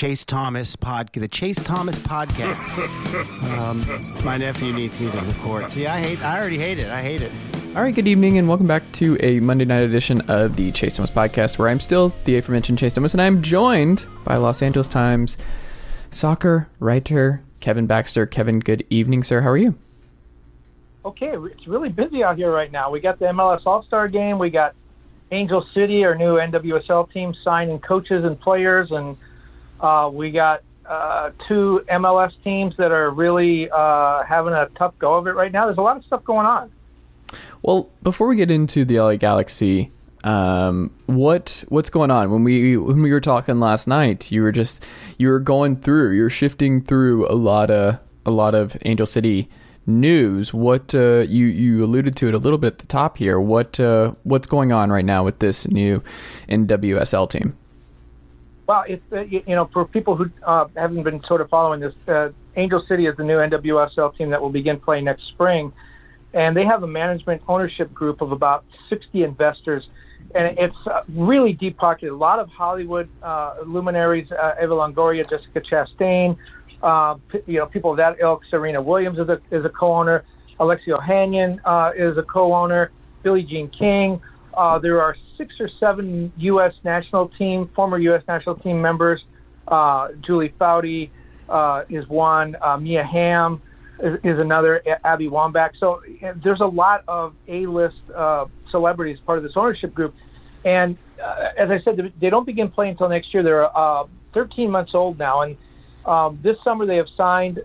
Chase Thomas pod, the Chase Thomas podcast. um, my nephew needs me to record. See, I hate. I already hate it. I hate it. All right, good evening, and welcome back to a Monday night edition of the Chase Thomas podcast, where I'm still the aforementioned Chase Thomas, and I'm joined by Los Angeles Times soccer writer Kevin Baxter. Kevin, good evening, sir. How are you? Okay, it's really busy out here right now. We got the MLS All Star game. We got Angel City, our new NWSL team, signing coaches and players, and uh, we got uh, two MLS teams that are really uh, having a tough go of it right now. There's a lot of stuff going on. Well, before we get into the LA Galaxy, um, what what's going on? When we when we were talking last night, you were just you were going through, you're shifting through a lot of a lot of Angel City news. What uh, you you alluded to it a little bit at the top here. What uh, what's going on right now with this new NWSL team? Well, it's uh, you, you know for people who uh, haven't been sort of following this, uh, Angel City is the new NWSL team that will begin playing next spring and they have a management ownership group of about 60 investors, and it's uh, really deep pocketed. A lot of Hollywood uh, luminaries, uh, Eva Longoria, Jessica Chastain, you know, people of that ilk. Serena Williams is a, is a co-owner. Alexis Ohanian is a co-owner. Billie Jean King. Uh, there are six or seven U.S. national team, former U.S. national team members. Uh, Julie Foudy uh, is one. Uh, Mia Hamm is, is another Abby Wambach. So there's a lot of A-list uh, celebrities part of this ownership group, and uh, as I said, they don't begin playing until next year. They're uh, 13 months old now, and um, this summer they have signed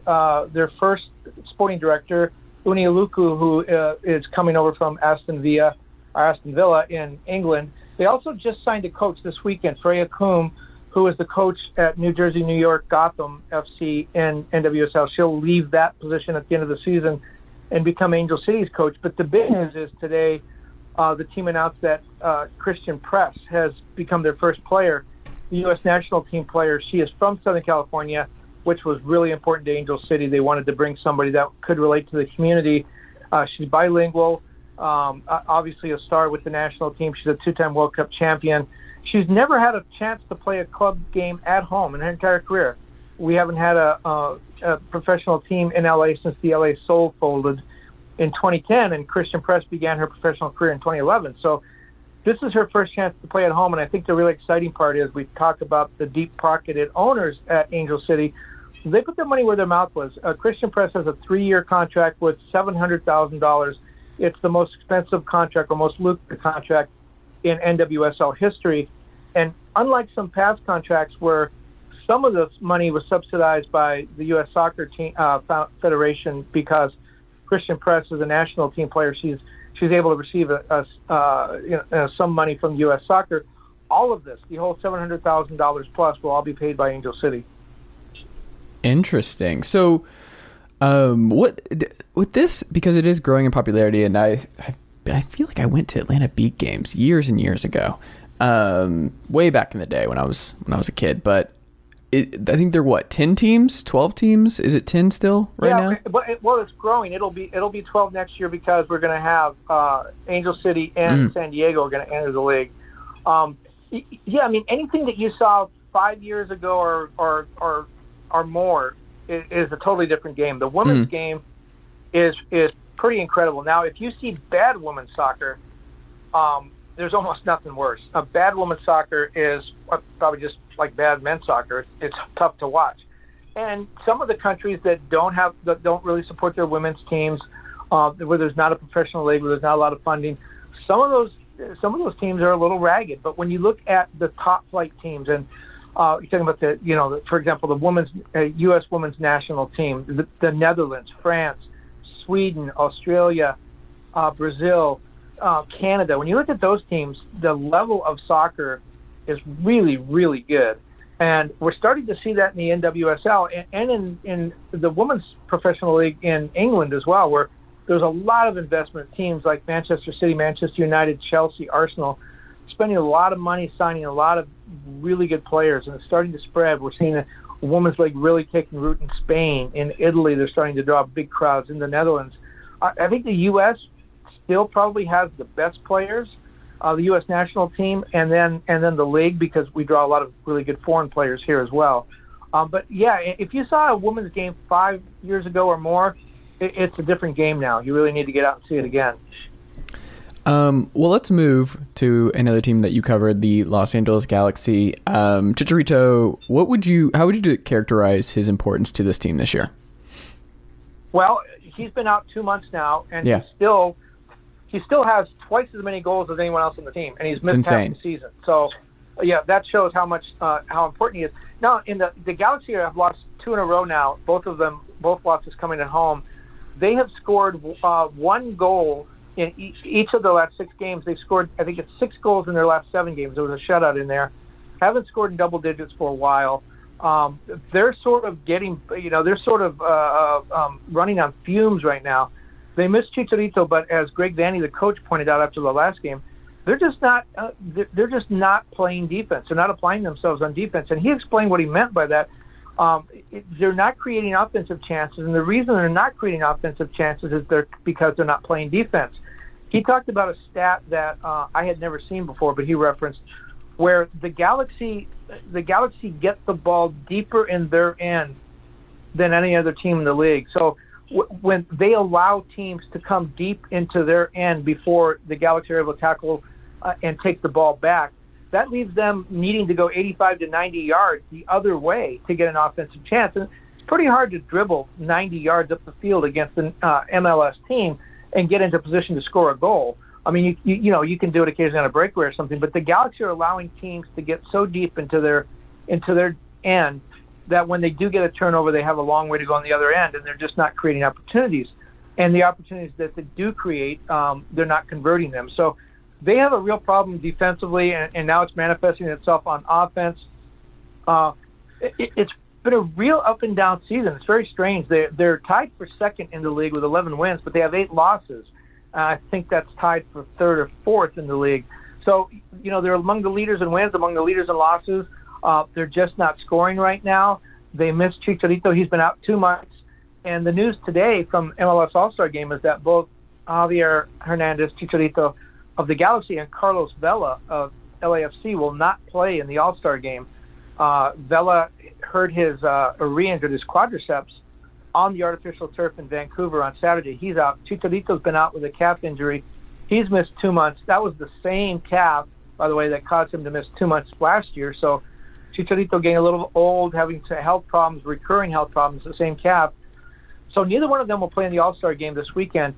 their first sporting director, Eni Aluko, who is coming over from Aston Villa, Aston Villa in England. They also just signed a coach this weekend, Freya Coombe, who is the coach at New Jersey, New York, Gotham FC in NWSL. She'll leave that position at the end of the season and become Angel City's coach. But the big news is today, uh, the team announced that uh, Christen Press has become their first player, the U.S. national team player. She is from Southern California, which was really important to Angel City. They wanted to bring somebody that could relate to the community. Uh, she's bilingual, um, obviously a star with the national team. She's a two-time World Cup champion. She's never had a chance to play a club game at home in her entire career. We haven't had a, a, a professional team in LA since the LA Soul folded in 2010, and Christen Press began her professional career in 2011. So this is her first chance to play at home, and I think the really exciting part is we talk about the deep-pocketed owners at Angel City. They put their money where their mouth was. Uh, Christen Press has a three-year contract with $700,000. It's the most expensive contract or most lucrative contract in NWSL history. And unlike some past contracts where some of the money was subsidized by the U.S. Soccer team, uh, Federation because Christen Press is a national team player, she's she's able to receive a, a uh, you know, uh, some money from U.S. Soccer. All of this, the whole seven hundred thousand dollars plus, will all be paid by Angel City. Interesting. So, um, what with this because it is growing in popularity, and I, I I feel like I went to Atlanta Beat games years and years ago, um, way back in the day when I was when I was a kid. But it, I think they're what ten teams, twelve teams. Is it ten still right yeah, now? But it, well, it's growing. It'll be it'll be twelve next year because we're going to have uh, Angel City and mm. San Diego are going to enter the league. Um, yeah, I mean anything that you saw five years ago or or or, or more is, is a totally different game. The women's mm. game is is pretty incredible. Now, if you see bad women's soccer, um, there's almost nothing worse. A bad women's soccer is probably just like bad men's soccer. It's tough to watch. And some of the countries that don't have that don't really support their women's teams, uh, where there's not a professional league, where there's not a lot of funding, some of those some of those teams are a little ragged. But when you look at the top flight teams, and uh, you're talking about the you know, for example, the women's uh, U.S. women's national team, the, the Netherlands, France, Sweden, Australia, uh, Brazil, uh, Canada. When you look at those teams, the level of soccer is really, really good. And we're starting to see that in the NWSL and, and in, in the women's professional league in England as well, where there's a lot of investment teams like Manchester City, Manchester United, Chelsea, Arsenal, spending a lot of money signing a lot of really good players, and it's starting to spread. We're seeing a, women's league really taking root in Spain. In Italy, they're starting to draw big crowds. In the Netherlands, I, I think the U.S. still probably has the best players, uh, the U.S. national team, and then and then the league because we draw a lot of really good foreign players here as well. Um, but yeah, if you saw a women's game five years ago or more, it, it's a different game now. You really need to get out and see it again. Um, well, let's move to another team that you covered, the Los Angeles Galaxy. Um, Chicharito, what would you, how would you characterize his importance to this team this year? Well, he's been out two months now, and yeah. he still he still has twice as many goals as anyone else on the team, and he's missed half the season. So, yeah, that shows how much uh, how important he is. Now, in the the Galaxy have lost two in a row now. Both of them, both losses coming at home. They have scored uh, one goal in each, each of the last six games. They've scored, I think it's six goals in their last seven games. There was a shutout in there. Haven't scored in double digits for a while. Um, they're sort of getting, you know, they're sort of uh, uh um, running on fumes right now. They miss Chicharito, but as Greg Vanney, the coach, pointed out after the last game, they're just not uh, they're just not playing defense. They're not applying themselves on defense, and he explained what he meant by that. Um, it, they're not creating offensive chances, and the reason they're not creating offensive chances is they're because they're not playing defense. He talked about a stat that uh, I had never seen before, but he referenced where the Galaxy the Galaxy get the ball deeper in their end than any other team in the league. So w- when they allow teams to come deep into their end before the Galaxy are able to tackle uh, and take the ball back, that leaves them needing to go 85 to 90 yards the other way to get an offensive chance. And it's pretty hard to dribble 90 yards up the field against an uh, MLS team and get into position to score a goal. I mean, you, you, you know, you can do it occasionally on a breakaway or something, but the Galaxy are allowing teams to get so deep into their into their end that when they do get a turnover, they have a long way to go on the other end, and they're just not creating opportunities. And the opportunities that they do create, um, they're not converting them. So they have a real problem defensively, and, and now it's manifesting itself on offense. Uh, it, it's been a real up and down season. It's very strange. They're, they're tied for second in the league with 11 wins, but they have eight losses. Uh, I think that's tied for third or fourth in the league. So, you know, they're among the leaders in wins, among the leaders in losses. Uh, they're just not scoring right now. They missed Chicharito. He's been out two months. And the news today from MLS All Star Game is that both Javier Hernandez Chicharito of the Galaxy and Carlos Vela of LAFC will not play in the All Star Game. Uh, Vela hurt his uh, or re-injured his quadriceps on the artificial turf in Vancouver on Saturday. He's out. Chicharito's been out with a calf injury. He's missed two months. That was the same calf, by the way, that caused him to miss two months last year. So Chicharito getting a little old, having health problems, recurring health problems, the same calf. So neither one of them will play in the All Star game this weekend.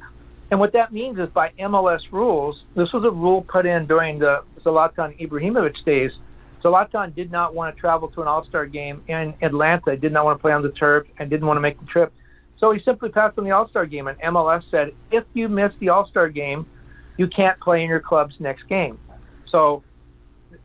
And what that means is by MLS rules, this was a rule put in during the Zlatan Ibrahimovic days Zlatan did not want to travel to an All Star game in Atlanta, did not want to play on the turf, and didn't want to make the trip. So he simply passed on the All Star game, and MLS said, if you miss the All Star game, you can't play in your club's next game. So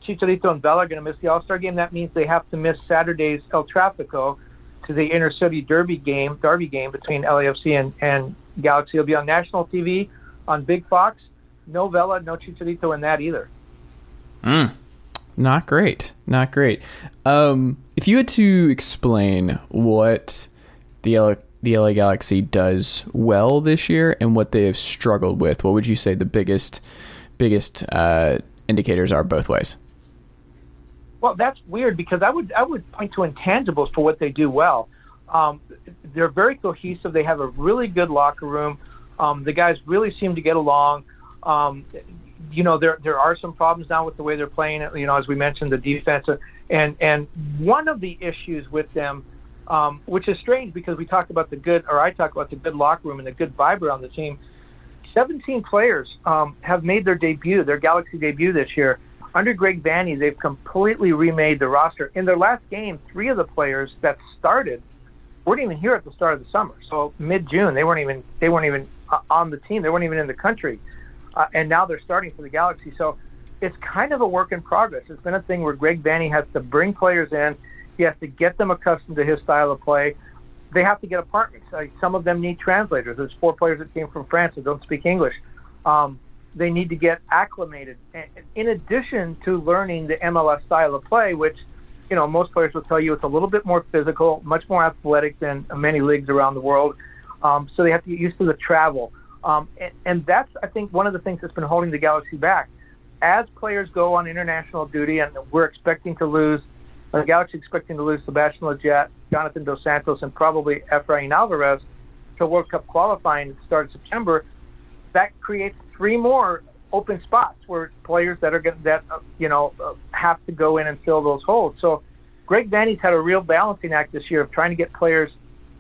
Chicharito and Vela are going to miss the All Star game. That means they have to miss Saturday's El Trafico to the inner city derby game, derby game between LAFC and, and Galaxy. It'll be on national TV on Big Fox. No Vela, no Chicharito in that either. Mm. Not great. Not great. Um, if you had to explain what the LA, the LA Galaxy does well this year and what they have struggled with, what would you say the biggest biggest uh, indicators are both ways? Well, that's weird because I would I would point to intangibles for what they do well. Um, they're very cohesive. They have a really good locker room. Um, the guys really seem to get along. Um, you know, there there are some problems now with the way they're playing. You know, as we mentioned, the defense, and and one of the issues with them, um, which is strange because we talked about the good, or I talked about the good locker room and the good vibe around the team. 17 players um, have made their debut, their Galaxy debut this year. Under Greg Vanney, they've completely remade the roster. In their last game, three of the players that started weren't even here at the start of the summer. So mid June, they weren't even they weren't even uh, on the team. They weren't even in the country uh, and now they're starting for the Galaxy. So it's kind of a work in progress. It's been a thing where Greg Vanney has to bring players in. He has to get them accustomed to his style of play. They have to get apartments. Uh, some of them need translators. There's four players that came from France that don't speak English. Um, they need to get acclimated. In addition to learning the MLS style of play, which you know most players will tell you it's a little bit more physical, much more athletic than many leagues around the world. Um, so they have to get used to the travel. Um, and, and that's, I think, one of the things that's been holding the Galaxy back. As players go on international duty, and we're expecting to lose The Galaxy expecting to lose Sebastian Lletget, Jonathan Dos Santos, and probably Efrain Alvarez to World Cup qualifying at the start of September. That creates three more open spots where players that are going that uh, you know uh, have to go in and fill those holes. So Greg Vanney's had a real balancing act this year of trying to get players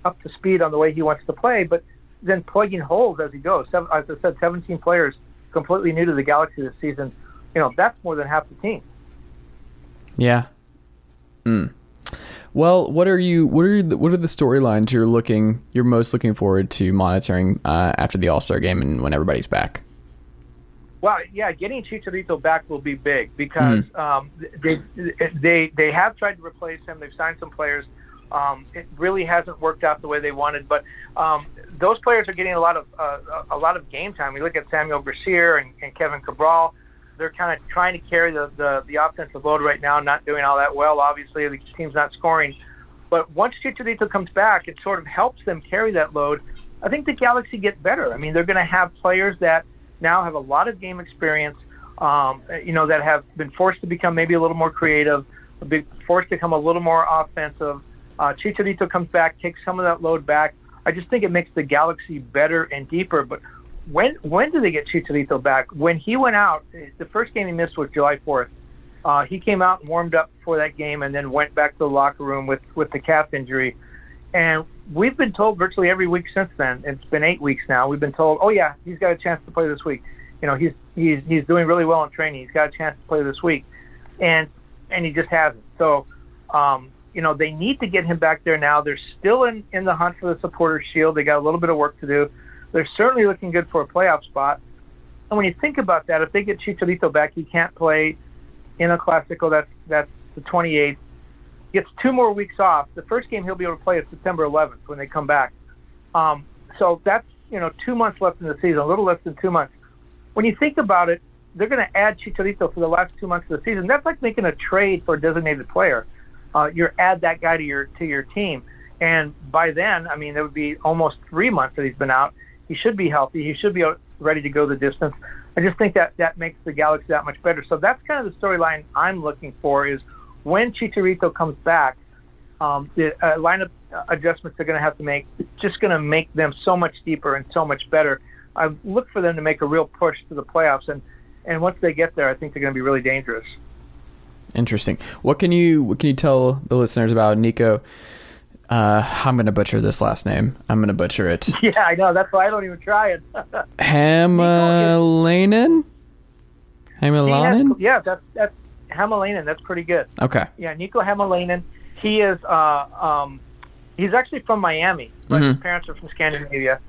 up to speed on the way he wants to play, but then plugging holes as he goes. Seven, as I said, 17 players completely new to the Galaxy this season. You know that's more than half the team. Yeah. Hmm. Well, what are you? What are the, what are the storylines you're looking? You're most looking forward to monitoring uh, after the All Star game and when everybody's back. Well, yeah, getting Chicharito back will be big because mm. um, they they they have tried to replace him. They've signed some players. Um, it really hasn't worked out the way they wanted, but um, those players are getting a lot of uh, a lot of game time. We look at Samuel Garcia and, and Kevin Cabral. They're kind of trying to carry the, the the offensive load right now, not doing all that well. Obviously, the team's not scoring, but once Chicharito comes back, it sort of helps them carry that load. I think the Galaxy get better. I mean, they're going to have players that now have a lot of game experience, um, you know, that have been forced to become maybe a little more creative, forced to become a little more offensive. Uh, Chicharito comes back, takes some of that load back. I just think it makes the Galaxy better and deeper. But when when do they get Chicharito back? When he went out, the first game he missed was July 4th. Uh, he came out and warmed up for that game, and then went back to the locker room with with the calf injury. And we've been told virtually every week since then. It's been eight weeks now. We've been told, oh yeah, he's got a chance to play this week. You know, he's he's he's doing really well in training. He's got a chance to play this week, and and he just hasn't. So, um, you know, they need to get him back there now. They're still in in the hunt for the supporter shield. They got a little bit of work to do. They're certainly looking good for a playoff spot. And when you think about that, if they get Chicharito back, he can't play in a Classico. That's that's the 28th gets two more weeks off. The first game he'll be able to play is September 11th when they come back. Um, so that's you know two months left in the season, a little less than two months. When you think about it, they're going to add Chicharito for the last two months of the season. That's like making a trade for a designated player. Uh, you add that guy to your to your team, and by then, I mean, it would be almost three months that he's been out. He should be healthy. He should be ready to go the distance. I just think that that makes the Galaxy that much better. So that's kind of the storyline I'm looking for is when Chicharito comes back, um, the uh, lineup adjustments they're going to have to make, just going to make them so much deeper and so much better. I look for them to make a real push to the playoffs, and and once they get there, I think they're going to be really dangerous. Interesting. What can you what can you tell the listeners about Niko? Uh, I'm going to butcher this last name. I'm going to butcher it. Yeah, I know. That's why I don't even try it. Hamalainen? Hamalainen? Yeah, that's that's Hämäläinen. That's pretty good. Okay. Yeah, Niko Hämäläinen. He is. Uh, um, he's actually from Miami, but mm-hmm. his parents are from Scandinavia.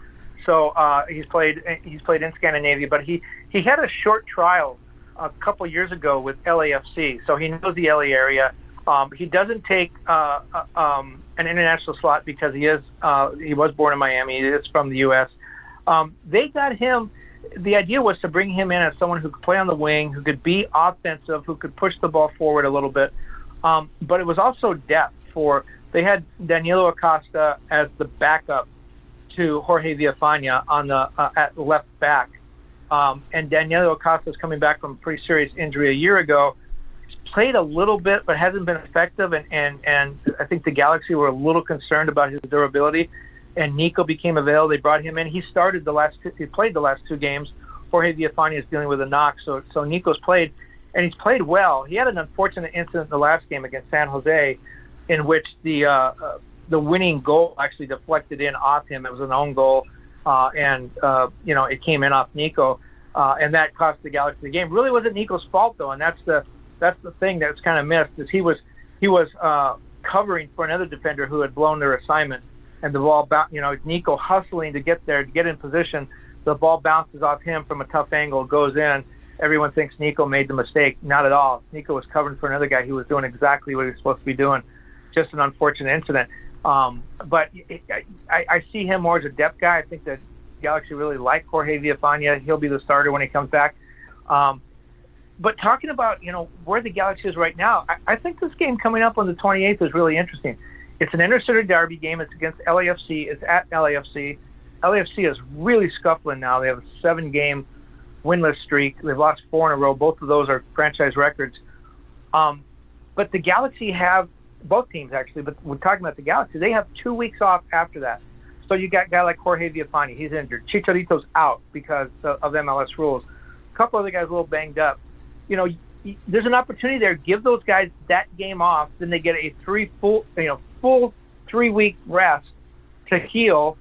So uh, he's played. He's played in Scandinavia, but he he had a short trial a couple years ago with LAFC, so he knows the LA area. Um, he doesn't take uh, uh, um, an international slot because he is uh, he was born in Miami. He is from the U.S. Um, they got him the idea was to bring him in as someone who could play on the wing, who could be offensive, who could push the ball forward a little bit. Um, but it was also depth for they had Danilo Acosta as the backup to Jorge Villafaña on the uh, at left back, um, and Danilo Acosta is coming back from a pretty serious injury a year ago. He's played a little bit, but hasn't been effective, and and and I think the Galaxy were a little concerned about his durability and Niko became available. They brought him in. He started the last. Two, He played the last two games. Jorge Villafaña is dealing with a knock, so so Niko's played, and he's played well. He had an unfortunate incident in the last game against San Jose, in which the uh, uh, the winning goal actually deflected in off him. It was an own goal, uh, and uh, you know it came in off Niko, uh, and that cost the Galaxy the game. Really wasn't Niko's fault though, and that's the that's the thing that's kind of missed is he was he was uh, covering for another defender who had blown their assignment and the ball, you know, Niko hustling to get there, to get in position. The ball bounces off him from a tough angle, goes in. Everyone thinks Niko made the mistake. Not at all. Niko was covering for another guy who was doing exactly what he was supposed to be doing. Just an unfortunate incident. Um, but I, I see him more as a depth guy. I think that Galaxy really like Jorge Villafaña. He'll be the starter when he comes back. Um, but talking about you know where the Galaxy is right now, I, I think this game coming up on the 28th is really interesting. It's an inter-city derby game. It's against LAFC. It's at LAFC. LAFC is really scuffling now. They have a seven-game winless streak. They've lost four in a row. Both of those are franchise records. Um, But the Galaxy have both teams actually, but we're talking about the Galaxy. They have two weeks off after that. So you got a guy like Jorge Villafaña, he's injured. Chicharito's out because of MLS rules. A couple other guys a little banged up. You know, there's an opportunity there. Give those guys that game off, then they get a three full, you know, full three week rest to heal,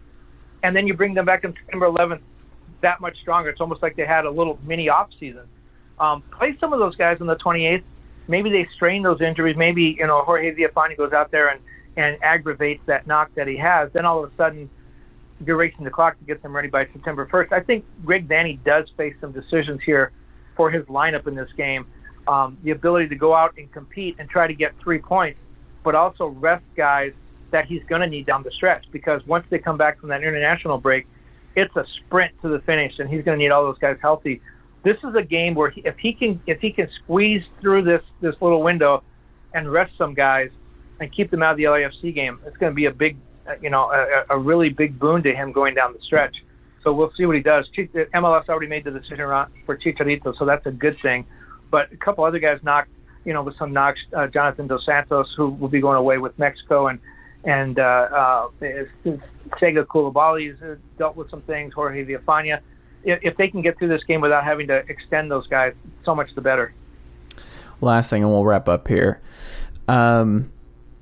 and then you bring them back on September 11th that much stronger. It's almost like they had a little mini off season. Um, play some of those guys on the 28th. Maybe they strain those injuries. Maybe you know Jorge Villafaña goes out there and and aggravates that knock that he has. Then all of a sudden you're racing the clock to get them ready by September 1st. I think Greg Vanney does face some decisions here for his lineup in this game. Um, the ability to go out and compete and try to get three points, but also rest guys that he's going to need down the stretch because once they come back from that international break, it's a sprint to the finish, and he's going to need all those guys healthy. This is a game where he, if he can if he can squeeze through this this little window and rest some guys and keep them out of the LAFC game, it's going to be a big uh, you know a, a really big boon to him going down the stretch. So we'll see what he does. MLS already made the decision for Chicharito, so that's a good thing. But a couple other guys knocked, you know, with some knocks. Uh, Jonathan Dos Santos, who will be going away with Mexico, and and uh, uh, Sega Coulibaly's uh, dealt with some things. Jorge Villafaña. If, if they can get through this game without having to extend those guys, so much the better. Last thing, and we'll wrap up here. Um,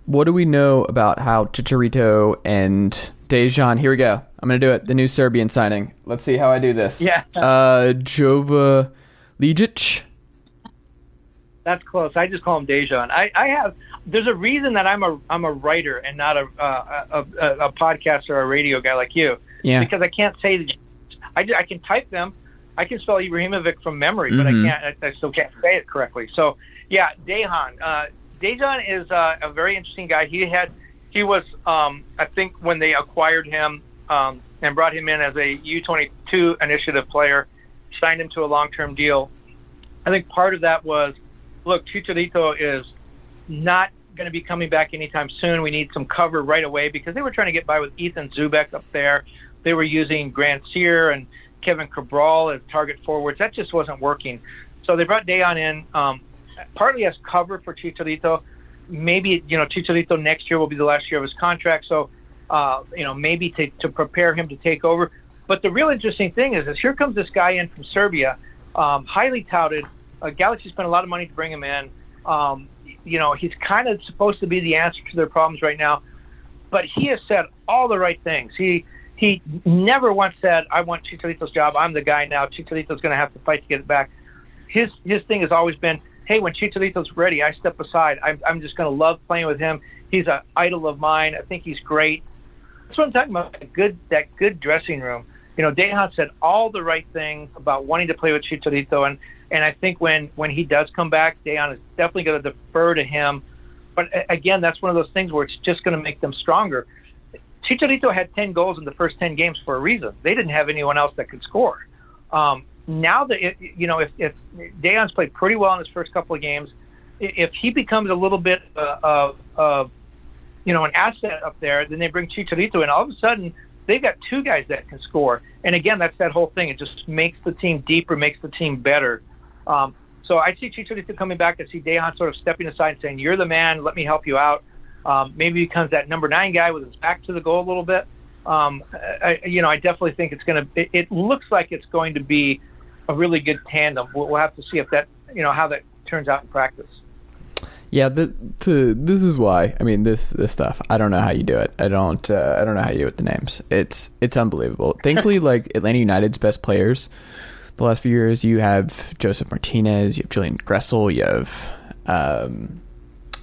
what do we know about how Chicharito and Dejan? Here we go. I'm going to do it. The new Serbian signing. Let's see how I do this. Yeah. Uh, Jova Lijic. That's close. I just call him Dejan. I, I have there's a reason that I'm a I'm a writer and not a uh, a, a, a podcaster or a radio guy like you. Yeah. Because I can't say I I can type them. I can spell Ibrahimovic from memory, but mm-hmm. I can't. I, I, still can't say it correctly. So yeah, Dejan. Uh, Dejan is uh, a very interesting guy. He had he was um, I think when they acquired him um, and brought him in as a U22 initiative player, signed him to a long-term deal. I think part of that was, look, Chicharito is not going to be coming back anytime soon. We need some cover right away because they were trying to get by with Ethan Zubak up there. They were using Grandsir and Kevin Cabral as target forwards. That just wasn't working. So they brought Dejan in um, partly as cover for Chicharito. Maybe, you know, Chicharito next year will be the last year of his contract. So, uh, you know, maybe to, to prepare him to take over. But the real interesting thing is, is here comes this guy in from Serbia, um, highly touted. Uh, Galaxy spent a lot of money to bring him in. Um, you know, he's kind of supposed to be the answer to their problems right now, but he has said all the right things. He he never once said, "I want Chicharito's job. I'm the guy now. Chicharito's going to have to fight to get it back." His his thing has always been, "Hey, when Chicharito's ready, I step aside. I'm I'm just going to love playing with him. He's an idol of mine. I think he's great." That's what I'm talking about. That good that good dressing room. You know, Dejan said all the right things about wanting to play with Chicharito, and and I think when when he does come back, Dejan is definitely going to defer to him. But again, that's one of those things where it's just going to make them stronger. Chicharito had 10 goals in the first 10 games for a reason. They didn't have anyone else that could score. Um, now that it, you know, if, if Dejan's played pretty well in his first couple of games, if he becomes a little bit uh, of, of you know, an asset up there, then they bring Chicharito in. All of a sudden, they've got two guys that can score. And again, that's that whole thing. It just makes the team deeper, makes the team better. Um, so I see Chicharito coming back. I see Dejan sort of stepping aside and saying, "You're the man. Let me help you out." Um, maybe becomes that number nine guy with his back to the goal a little bit. Um, I, you know, I definitely think it's going to. It, looks like it's going to be a really good tandem. We'll, we'll have to see if that, you know, how that turns out in practice. Yeah, the, to, this is why. I mean, this this stuff. I don't know how you do it. I don't. Uh, I don't know how you do with the names. It's it's unbelievable. Thankfully, like Atlanta United's best players the last few years. You have Josef Martinez, you have Julian Gressel, you have. Um,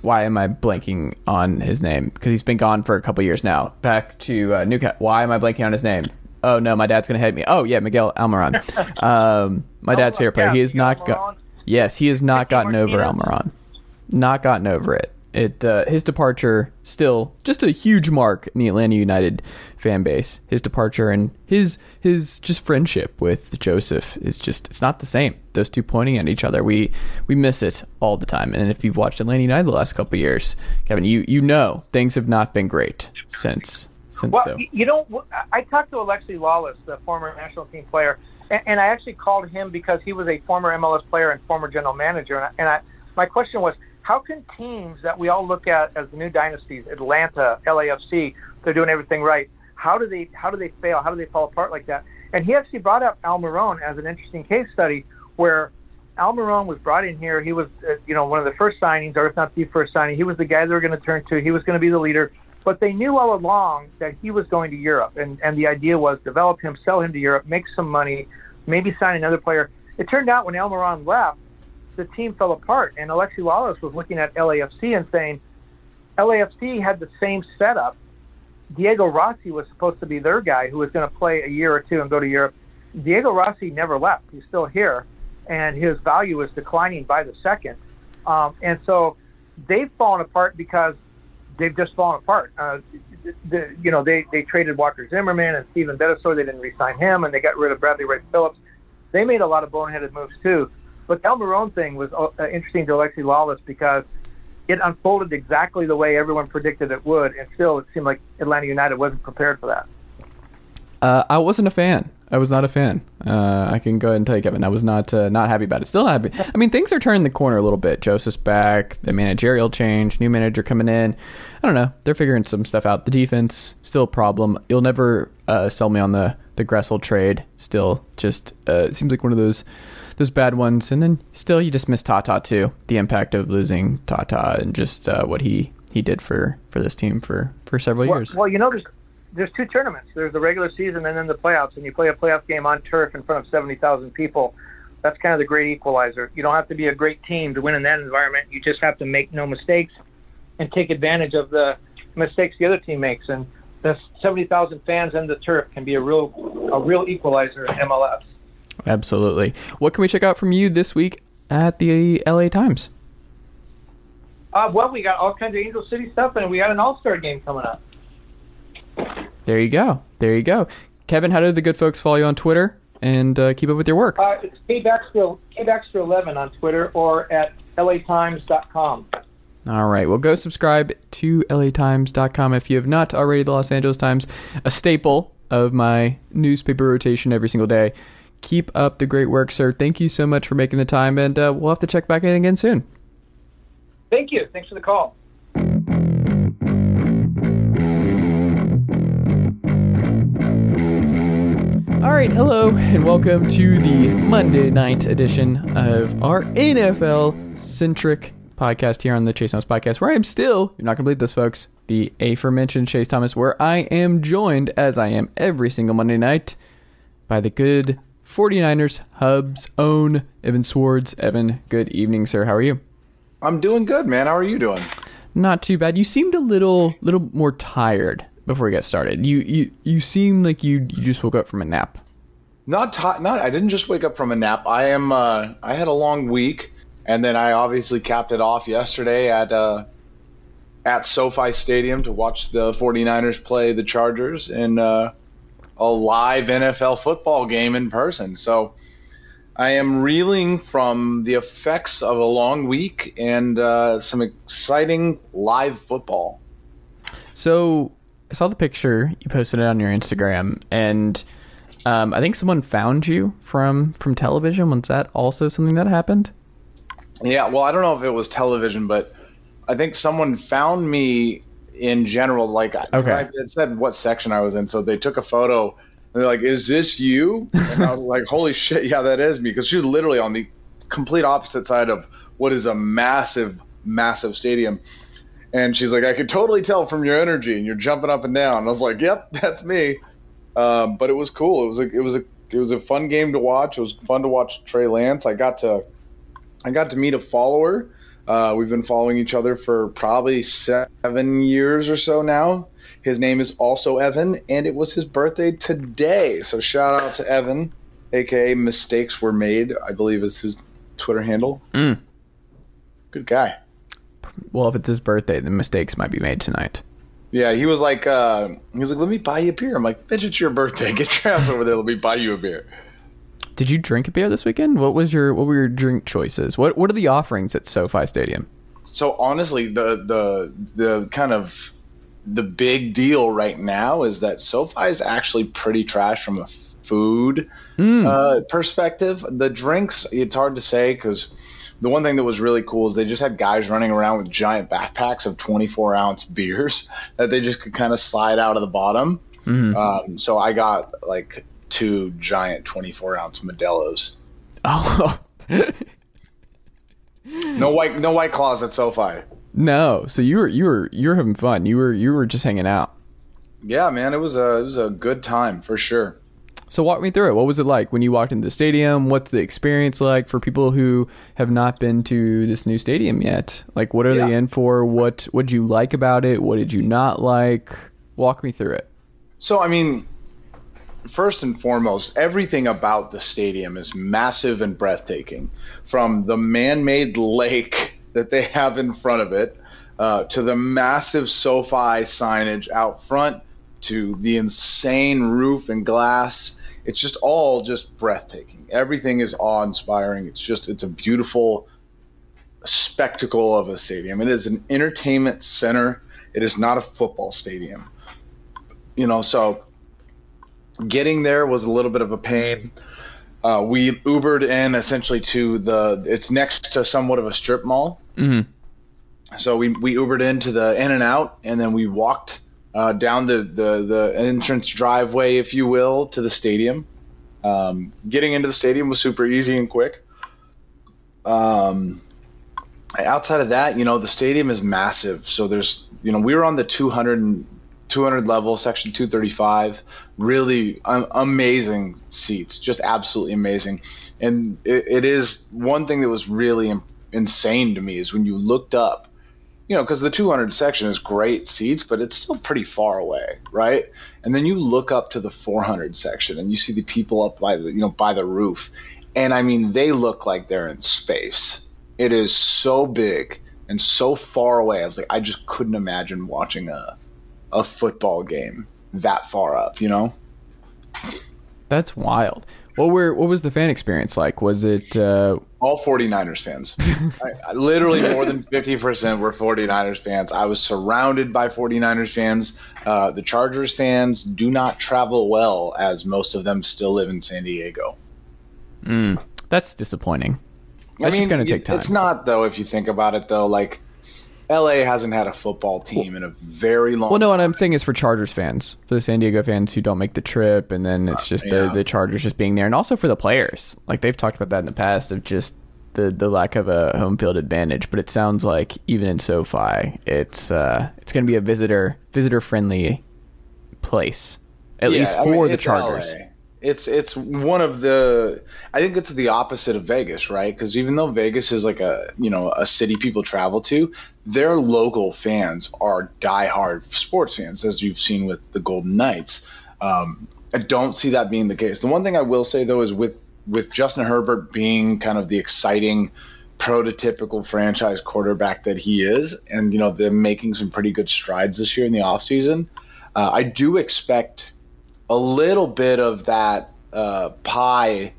why am I blanking on his name? Because he's been gone for a couple years now. Back to uh, Newcastle. Why am I blanking on his name? Oh no, my dad's gonna hate me. Oh yeah, Miguel Almiron. um, my dad's favorite player. He has not got. Yes, he has not gotten over Almiron. Not gotten over it it uh, his departure still just a huge mark in the Atlanta United fan base. His departure and his his just friendship with Josef is just it's not the same. Those two pointing at each other, we we miss it all the time. And if you've watched Atlanta United the last couple years, Kevin, you you know things have not been great since since. Well, though. you know, I talked to Alexi Lalas, the former national team player, and, I actually called him because he was a former MLS player and former general manager, and I, and I my question was how can teams that we all look at as the new dynasties, Atlanta, LAFC, they're doing everything right. How do they how do they fail? How do they fall apart like that? And he actually brought up Almiron as an interesting case study where Almiron was brought in here. He was, uh, you know, one of the first signings, or if not the first signing. He was the guy they were going to turn to. He was going to be the leader. But they knew all along that he was going to Europe, and and the idea was develop him, sell him to Europe, make some money, maybe sign another player. It turned out when Almiron left, the team fell apart, and Alexi Lalas was looking at LAFC and saying, LAFC had the same setup. Diego Rossi was supposed to be their guy who was going to play a year or two and go to Europe. Diego Rossi never left. He's still here, and his value is declining by the second. Um, and so they've fallen apart because they've just fallen apart. Uh, the, you know, they, they traded Walker Zimmerman and Steven Beitashour. They didn't re-sign him, and they got rid of Bradley Wright Phillips. They made a lot of boneheaded moves too. But the Almiron thing was uh, interesting to Alexi Lalas because it unfolded exactly the way everyone predicted it would, and still it seemed like Atlanta United wasn't prepared for that. Uh, I wasn't a fan. I was not a fan. Uh, I can go ahead and tell you, Kevin. I was not uh, not happy about it. Still not happy. I mean, things are turning the corner a little bit. Josef's back. The managerial change. New manager coming in. I don't know. They're figuring some stuff out. The defense still a problem. You'll never uh, sell me on the the Gressel trade. Still, just uh, seems like one of those those bad ones. And then still, you just miss Tata too. The impact of losing Tata and just uh, what he he did for for this team for for several well, years. Well, you know, there's there's two tournaments. There's the regular season and then the playoffs, and you play a playoff game on turf in front of seventy thousand people. That's kind of the great equalizer. You don't have to be a great team to win in that environment. You just have to make no mistakes and take advantage of the mistakes the other team makes. And the 70,000 fans and the turf can be a real a real equalizer in MLS. Absolutely. What can we check out from you this week at the LA Times? Uh, well, we got all kinds of Angel City stuff, and we got an All Star game coming up. There you go. There you go. Kevin, how do the good folks follow you on Twitter and uh, keep up with your work? Uh, it's K Baxter, K Baxter 11 on Twitter or at latimes.com. All right. Well, go subscribe to latimes.com if you have not already. The Los Angeles Times, a staple of my newspaper rotation every single day. Keep up the great work, sir. Thank you so much for making the time, and uh, we'll have to check back in again soon. Thank you. Thanks for the call. All right, hello, and welcome to the Monday night edition of our NFL centric podcast here on the Chase Thomas podcast, where I am still, you're not going to believe this, folks, the aforementioned Chase Thomas, where I am joined, as I am every single Monday night, by the good 49ers Hub's own Evan Sowards. Evan, good evening, sir. How are you? I'm doing good, man. How are you doing? Not too bad. You seemed a little little more tired before we got started. You you you seem like you you just woke up from a nap. Not ti not. I didn't just wake up from a nap. I am. Uh, I had a long week, and then I obviously capped it off yesterday at uh, at SoFi Stadium to watch the 49ers play the Chargers in uh, a live NFL football game in person. So I am reeling from the effects of a long week and uh, some exciting live football. So I saw the picture you posted it on your Instagram, and um, I think someone found you from from television. Was that also something that happened? Yeah, well, I don't know if it was television, but I think someone found me in general. Like, Okay. I, it said what section I was in, so they took a photo. And they're like, "Is this you?" And I was like, "Holy shit, yeah, that is me." Because she was literally on the complete opposite side of what is a massive, massive stadium. And she's like, "I could totally tell from your energy, and you're jumping up and down." And I was like, "Yep, that's me." Um, but it was cool. It was a, it was a, it was a fun game to watch. It was fun to watch Trey Lance. I got to I got to meet a follower. Uh, we've been following each other for probably seven years or so now. His name is also Evan, and it was his birthday today. So shout out to Evan, aka Mistakes Were Made, I believe is his Twitter handle. Mm. Good guy. Well, if it's his birthday, then mistakes might be made tonight. Yeah, he was like, uh, he was like, let me buy you a beer. I'm like, bitch, it's your birthday. Get your ass over there. Let me buy you a beer. Did you drink a beer this weekend? What was your what were your drink choices? What what are the offerings at SoFi Stadium? So honestly, the the the kind of the big deal right now is that SoFi is actually pretty trash from a food uh, perspective. The drinks, it's hard to say because the one thing that was really cool is they just had guys running around with giant backpacks of 24 ounce beers that they just could kind of slide out of the bottom. Um, so I got like two giant 24 ounce Modelo's. Oh No white, no white claws at SoFi. no! So you were you were you were having fun. You were you were just hanging out. Yeah, man, it was a it was a good time for sure. So walk me through it. What was it like when you walked into the stadium? What's the experience like for people who have not been to this new stadium yet? Like, what are they in for? What what did you like about it? What did you not like? Walk me through it. So, I mean, first and foremost, everything about the stadium is massive and breathtaking. From the man made lake that they have in front of it, uh, to the massive SoFi signage out front, to the insane roof and glass. It's just all just breathtaking. Everything is awe inspiring. It's just, it's a beautiful spectacle of a stadium. It is an entertainment center, it is not a football stadium you know, so getting there was a little bit of a pain. Uh, we Ubered in essentially to the. It's next to somewhat of a strip mall. Mhm. So we we Ubered into the In and Out, and then we walked uh, down the, the the entrance driveway, if you will, to the stadium. Um, getting into the stadium was super easy and quick. Um, outside of that, you know, the stadium is massive. So there's, you know, we were on the 200 and 200 level, section 235. Really um, amazing seats, just absolutely amazing. And it, it is one thing that was really im- insane to me is when you looked up, you know, because the 200 section is great seats, but it's still pretty far away, right? And then you look up to the 400 section and you see the people up by the, you know, by the roof. And I mean, they look like they're in space. It is so big and so far away. I was like, I just couldn't imagine watching a a football game that far up, you know? That's wild. What were what was the fan experience like? Was it uh, All 49ers fans. I, I- literally more than 50% were 49ers fans. I was surrounded by 49ers fans. Uh, the Chargers fans do not travel well, as most of them still live in San Diego. that's disappointing? That's I mean, just gonna take time. It's not, though, if you think about it, though. Like, LA hasn't had a football team in a very long Well, no, what. I'm saying is for Chargers fans, for the San Diego fans who don't make the trip, and then it's just the, yeah. the Chargers just being there, and also for the players. Like they've talked about that in the past of just the the lack of a home field advantage. But it sounds like even in SoFi, it's uh, it's going to be a visitor visitor friendly place, at Yeah, least I for mean, the Chargers. LA. It's it's one of the. I think it's the opposite of Vegas, right? Because even though Vegas is like a you know a city people travel to, their local fans are diehard sports fans, as you've seen with the Golden Knights. Um, I don't see that being the case. The one thing I will say though is with with Justin Herbert being kind of the exciting prototypical franchise quarterback that he is and you know they're making some pretty good strides this year in the offseason uh, i do expect a little bit of that uh, pie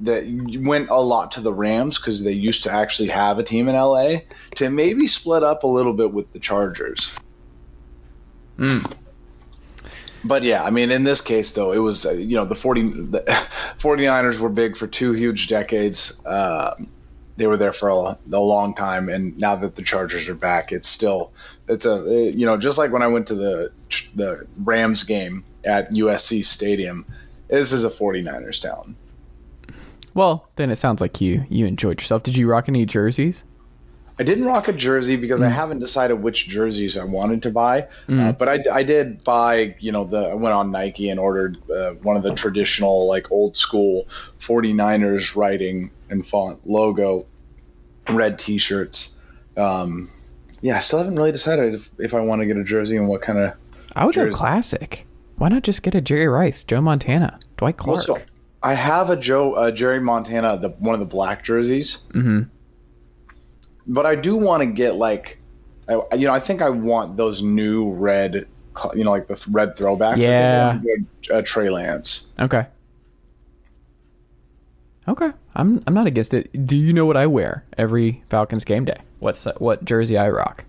that went a lot to the Rams because they used to actually have a team in LA to maybe split up a little bit with the Chargers. But yeah, I mean, in this case, though, it was, uh, you know, the, 40, the 49ers were big for two huge decades. Uh, they were there for a, a long time. And now that the Chargers are back, it's still, it's a, you know, just like when I went to the, the Rams game at USC Stadium, this is a 49ers town. Well, then it sounds like you you enjoyed yourself. Did you rock any jerseys? I didn't rock a jersey because Mm. I haven't decided which jerseys I wanted to buy. Uh, but I, I did buy, you know, the I went on Nike and ordered uh, one of the traditional, like old school 49ers writing and font logo red t shirts. Um, yeah, I still haven't really decided if, if I want to get a jersey and what kind of. I would go classic. Why not just get a Jerry Rice, Joe Montana, Dwight Clark? So I have a Joe uh, Jerry Montana, the one of the black jerseys. hmm but I do want to get like, I, you know, I think I want those new red, you know, like the red throwbacks. Yeah. I think I want to go, uh, Trey Lance. Okay. Okay, I'm I'm not against it. Do you know what I wear every Falcons game day? What's what jersey I rock?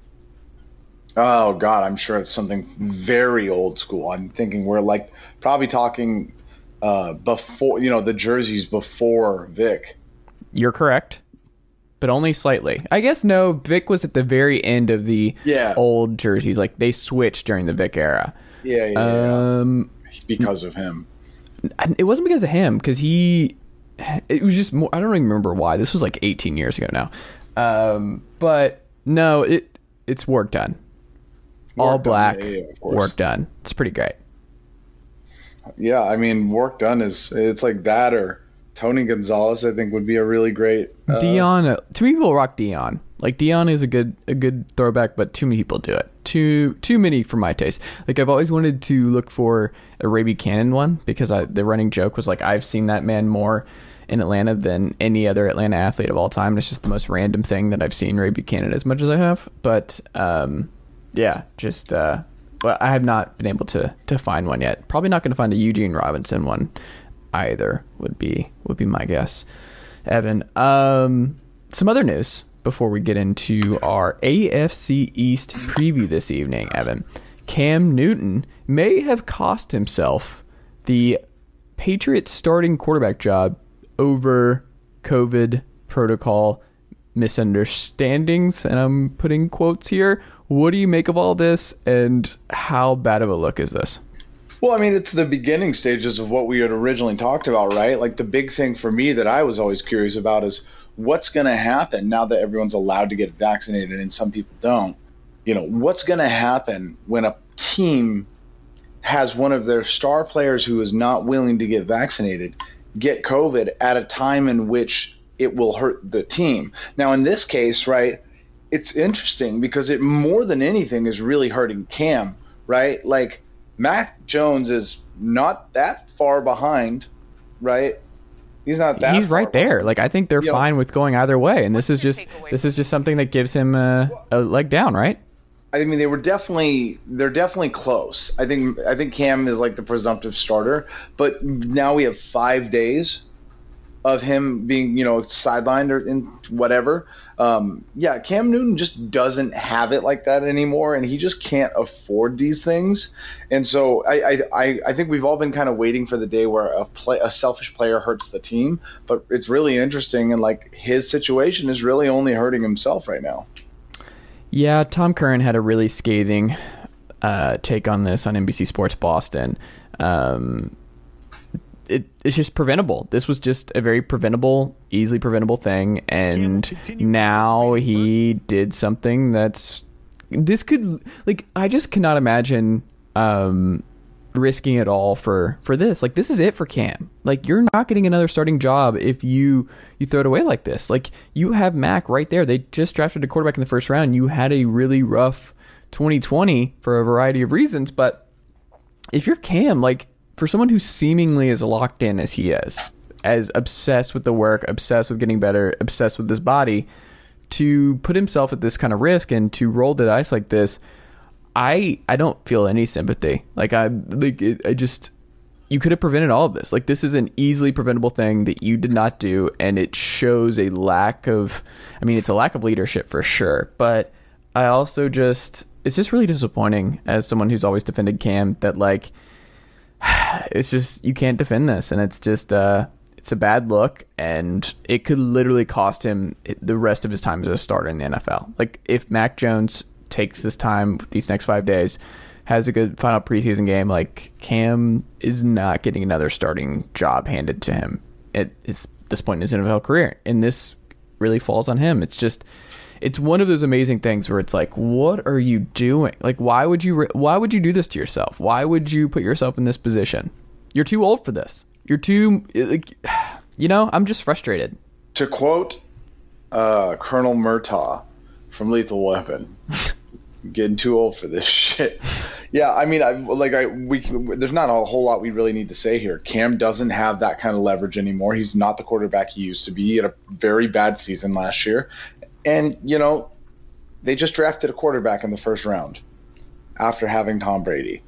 Oh God, I'm sure it's something very old school. I'm thinking we're like probably talking uh, before you know the jerseys before Vic. You're correct, but only slightly. I guess no. Vic was at the very end of the Yeah. old jerseys. Like they switched during the Vic era. Yeah, yeah, yeah. Um, because of him. it wasn't because of him because he it was just more i don't even remember why this was like 18 years ago now um but no it it's work done all Warrick Dunn, black yeah, yeah, work done. It's pretty great. Yeah, I mean, work done is it's like that or Tony Gonzalez. I think would be a really great. Uh, Deion too many people rock Deion like Deion is a good a good throwback but too many people do it. Too too many for my taste. Like i've always wanted to look for a ray Buchanan one because I, the running joke was like i've seen that man more in atlanta than any other atlanta athlete of all time. And it's just the most random thing that i've seen ray buchanan as much as i have. But um yeah just uh well, I have not been able to to find one yet. Probably not going to find a Eugene Robinson one either. Would be would be my guess. Evan, um, some other news before we get into our AFC East preview this evening. Evan, Cam Newton may have cost himself the Patriots starting quarterback job over COVID protocol misunderstandings, and I'm putting quotes here. What do you make of all this, and how bad of a look is this? Well, I mean, it's the beginning stages of what we had originally talked about, right? Like the big thing for me that I was always curious about is what's going to happen now that everyone's allowed to get vaccinated and some people don't. You know, what's going to happen when a team has one of their star players who is not willing to get vaccinated get COVID at a time in which it will hurt the team. Now, in this case, right, it's interesting because it more than anything is really hurting Cam, right? Like Mac Jones is not that far behind, right? He's not that. He's far right there. Like I think they're Yeah. fine with going either way, and this is just this is just something that gives him a, a leg down, right? I mean, they were definitely they're definitely close. I think I think Cam is like the presumptive starter, but now we have five days of him being you know sidelined or in whatever. Um, yeah, Cam Newton just doesn't have it like that anymore, and he just can't afford these things. And so I I, I, think we've all been kind of waiting for the day where a play a selfish player hurts the team, but it's really interesting and like his situation is really only hurting himself right now. Yeah, Tom Curran had a really scathing uh, take on this on NBC Sports Boston. Um, it, it's just preventable. This was just a very preventable, easily preventable thing, and now he did something that's this could like I just cannot imagine um, risking it all for for this. Like this is it for Cam. Like you're not getting another starting job if you you throw it away like this. Like you have Mac right there. They just drafted a quarterback in the first round. You had a really rough 2020 for a variety of reasons, but if you're Cam, like for someone who seemingly as locked in as he is, as obsessed with the work, obsessed with getting better, obsessed with his body, to put himself at this kind of risk and to roll the dice like this, I I don't feel any sympathy. Like I like it, I just you could have prevented all of this. Like this is an easily preventable thing that you did not do, and it shows a lack of. I mean, it's a lack of leadership for sure, but I also just it's just really disappointing as someone who's always defended Cam that like it's just you can't defend this, and it's just uh it's a bad look, and it could literally cost him the rest of his time as a starter in the NFL. Like if Mac Jones takes this time these next five days, has a good final preseason game, like Cam is not getting another starting job handed to him at this point in his NFL career, and this really falls on him. It's just it's one of those amazing things where it's like, what are you doing? Like, why would you re- why would you do this to yourself? Why would you put yourself in this position? You're too old for this. You're too like, you know. I'm just frustrated. to quote uh, Colonel Murtaugh from Lethal Weapon, getting too old for this shit. Yeah, I mean, I like I we there's not a whole lot we really need to say here. Cam doesn't have that kind of leverage anymore. He's not the quarterback he used to be. He had a very bad season last year, and you know, they just drafted a quarterback in the first round after having Tom Brady.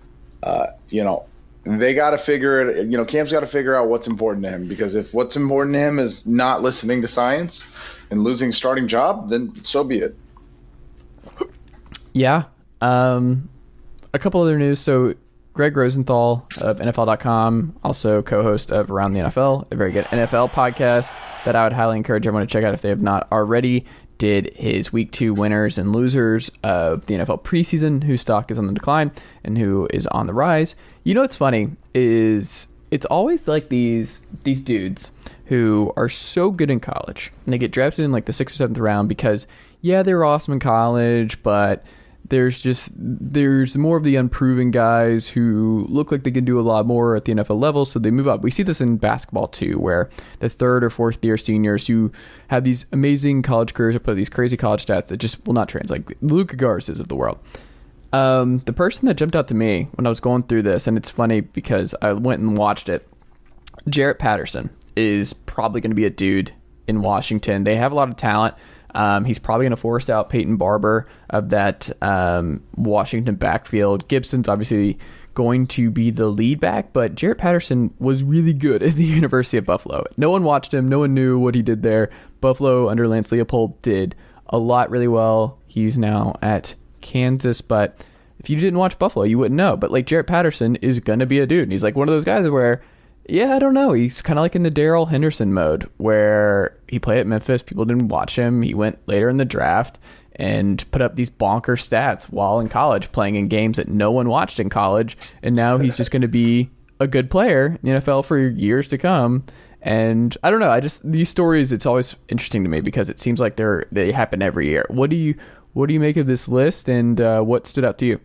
Uh, you know, they got to figure it. You know, Cam's got to figure out what's important to him because if what's important to him is not listening to science and losing starting job, then so be it. Yeah. Um, a couple other news. So Greg Rosenthal of NFL.com, also co-host of Around the NFL, a very good NFL podcast that I would highly encourage everyone to check out if they have not already. Did his week two winners and losers of the NFL preseason, whose stock is on the decline and who is on the rise. You know what's funny is it's always like these these dudes who are so good in college and they get drafted in like the sixth or seventh round because yeah they were awesome in college but there's just there's more of the unproven guys who look like they can do a lot more at the NFL level, so they move up. We see this in basketball too, where the third or fourth year seniors who have these amazing college careers or put these crazy college stats that just will not translate. Like Luka Garza of the world. Um, the person that jumped out to me when I was going through this, and it's funny because I went and watched it. Jaret Patterson is probably going to be a dude in Washington. They have a lot of talent. Um, he's probably going to force out Peyton Barber of that um, Washington backfield. Gibson's obviously going to be the lead back, but Jaret Patterson was really good at the University of Buffalo. No one watched him, no one knew what he did there. Buffalo under Lance Leipold did a lot really well. He's now at Kansas, but if you didn't watch Buffalo, you wouldn't know. But like Jaret Patterson is going to be a dude. And he's like one of those guys where yeah, I don't know. He's kind of like in the Darrell Henderson mode where he played at Memphis. People didn't watch him. He went later in the draft and put up these bonker stats while in college, playing in games that no one watched in college. And now he's just going to be a good player in the NFL for years to come. And I don't know. I just these stories. It's always interesting to me because it seems like they're they happen every year. What do you what do you make of this list, and uh, what stood out to you?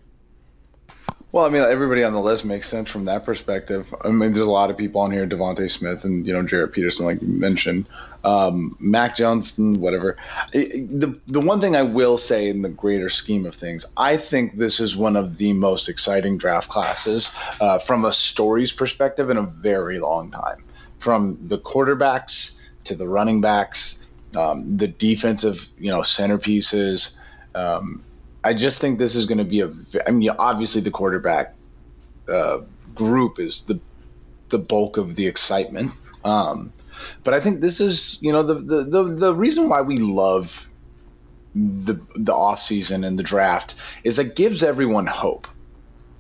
Well, I mean, everybody on the list makes sense from that perspective. I mean, there's a lot of people on here: DeVonta Smith and you know Jaret Peterson, like you mentioned, um, Mac Johnson, whatever. The the one thing I will say in the greater scheme of things, I think this is one of the most exciting draft classes uh, from a stories perspective in a very long time. From the quarterbacks to the running backs, um, the defensive, you know, centerpieces. Um, I just think this is going to be a. I mean, obviously the quarterback uh, group is the the bulk of the excitement. Um, but I think this is, you know, the, the the the reason why we love the the off season and the draft is it gives everyone hope.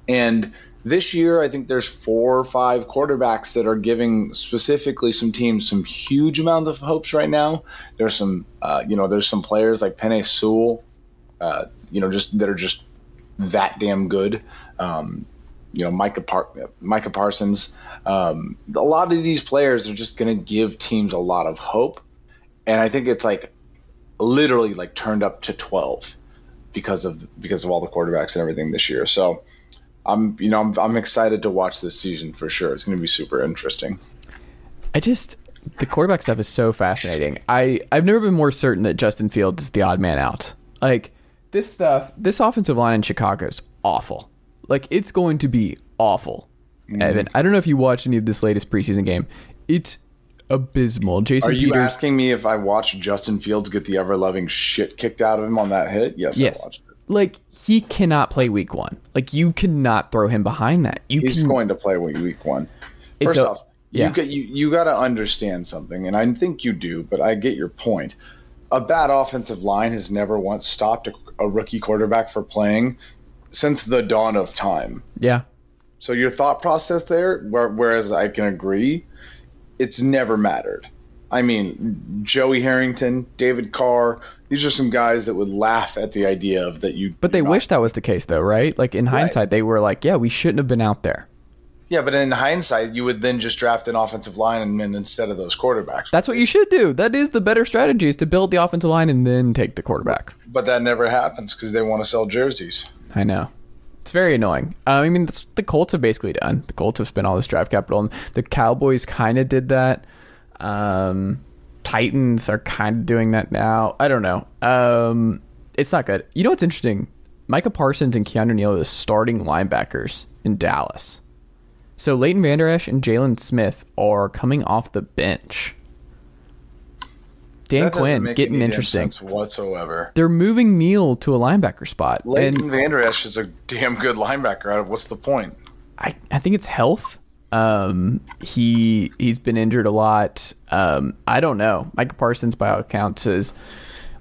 And this year, I think there's four or five quarterbacks that are giving specifically some teams some huge amount of hopes right now. There's some, uh, you know, there's some players like Penei Sewell, uh, you know, just that are just that damn good. Um, you know, Micah, Par- Micah Parsons. Um, a lot of these players are just going to give teams a lot of hope, and I think it's like literally like turned up to twelve because of because of all the quarterbacks and everything this year. So. I'm, you know, I'm, I'm excited to watch this season for sure. It's going to be super interesting. I just the quarterback stuff is so fascinating. I I've never been more certain that Justin Fields is the odd man out. Like this stuff, this offensive line in Chicago is awful. Like it's going to be awful. Mm. Evan, I don't know if you watched any of this latest preseason game. It's abysmal. Jason Are you Peters, asking me if I watched Justin Fields get the ever loving shit kicked out of him on that hit? Yes, yes. I watched it. Like he cannot play week one. Like you cannot throw him behind that. You He's can, going to play week one. First a- off, yeah. you get you you got to understand something, and I think you do, but I get your point. A bad offensive line has never once stopped a, a rookie quarterback for playing since the dawn of time. yeah. So your thought process there, whereas I can agree, it's never mattered. I mean, Joey Harrington, David Carr, these are some guys that would laugh at the idea of that you. But they not- wish that was the case though, right? Like in hindsight, they were like, yeah, we shouldn't have been out there. Yeah, but in hindsight, you would then just draft an offensive lineman instead of those quarterbacks. That's what you should do. That is the better strategy is to build the offensive line and then take the quarterback. But that never happens because they want to sell jerseys. I know. It's very annoying. Uh, I mean, that's the Colts have basically done. The Colts have spent all this draft capital, and the Cowboys kind of did that. Um, Titans are kind of doing that now. I don't know. Um, it's not good. You know what's interesting? Micah Parsons and Keanu Neal are the starting linebackers in Dallas. So Leighton Vander Esch and Jaylon Smith are coming off the bench. Dan Quinn getting interesting. whatsoever. They're moving Neal to a linebacker spot, Leighton and Vander Esch is a damn good linebacker. What's the point? I, I think it's health. Um, he he's been injured a lot. Um, I don't know. Micah Parsons, by all accounts, has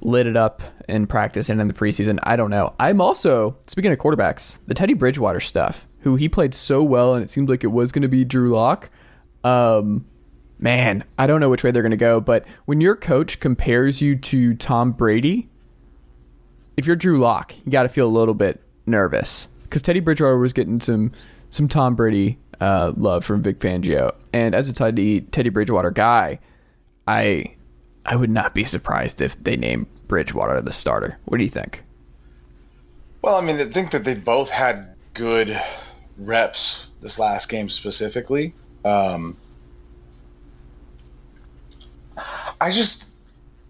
lit it up in practice and in the preseason. I don't know. I'm also speaking of quarterbacks, the Teddy Bridgewater stuff who he played so well, and it seemed like it was going to be Drew Lock. Um, man, I don't know which way they're going to go, but when your coach compares you to Tom Brady, if you're Drew Lock, you got to feel a little bit nervous because Teddy Bridgewater was getting some some Tom Brady uh, love from Vic Fangio, and as a Teddy Teddy Bridgewater guy, I I would not be surprised if they name Bridgewater the starter. What do you think? Well, I mean, I think that they both had good reps this last game specifically. Um, I just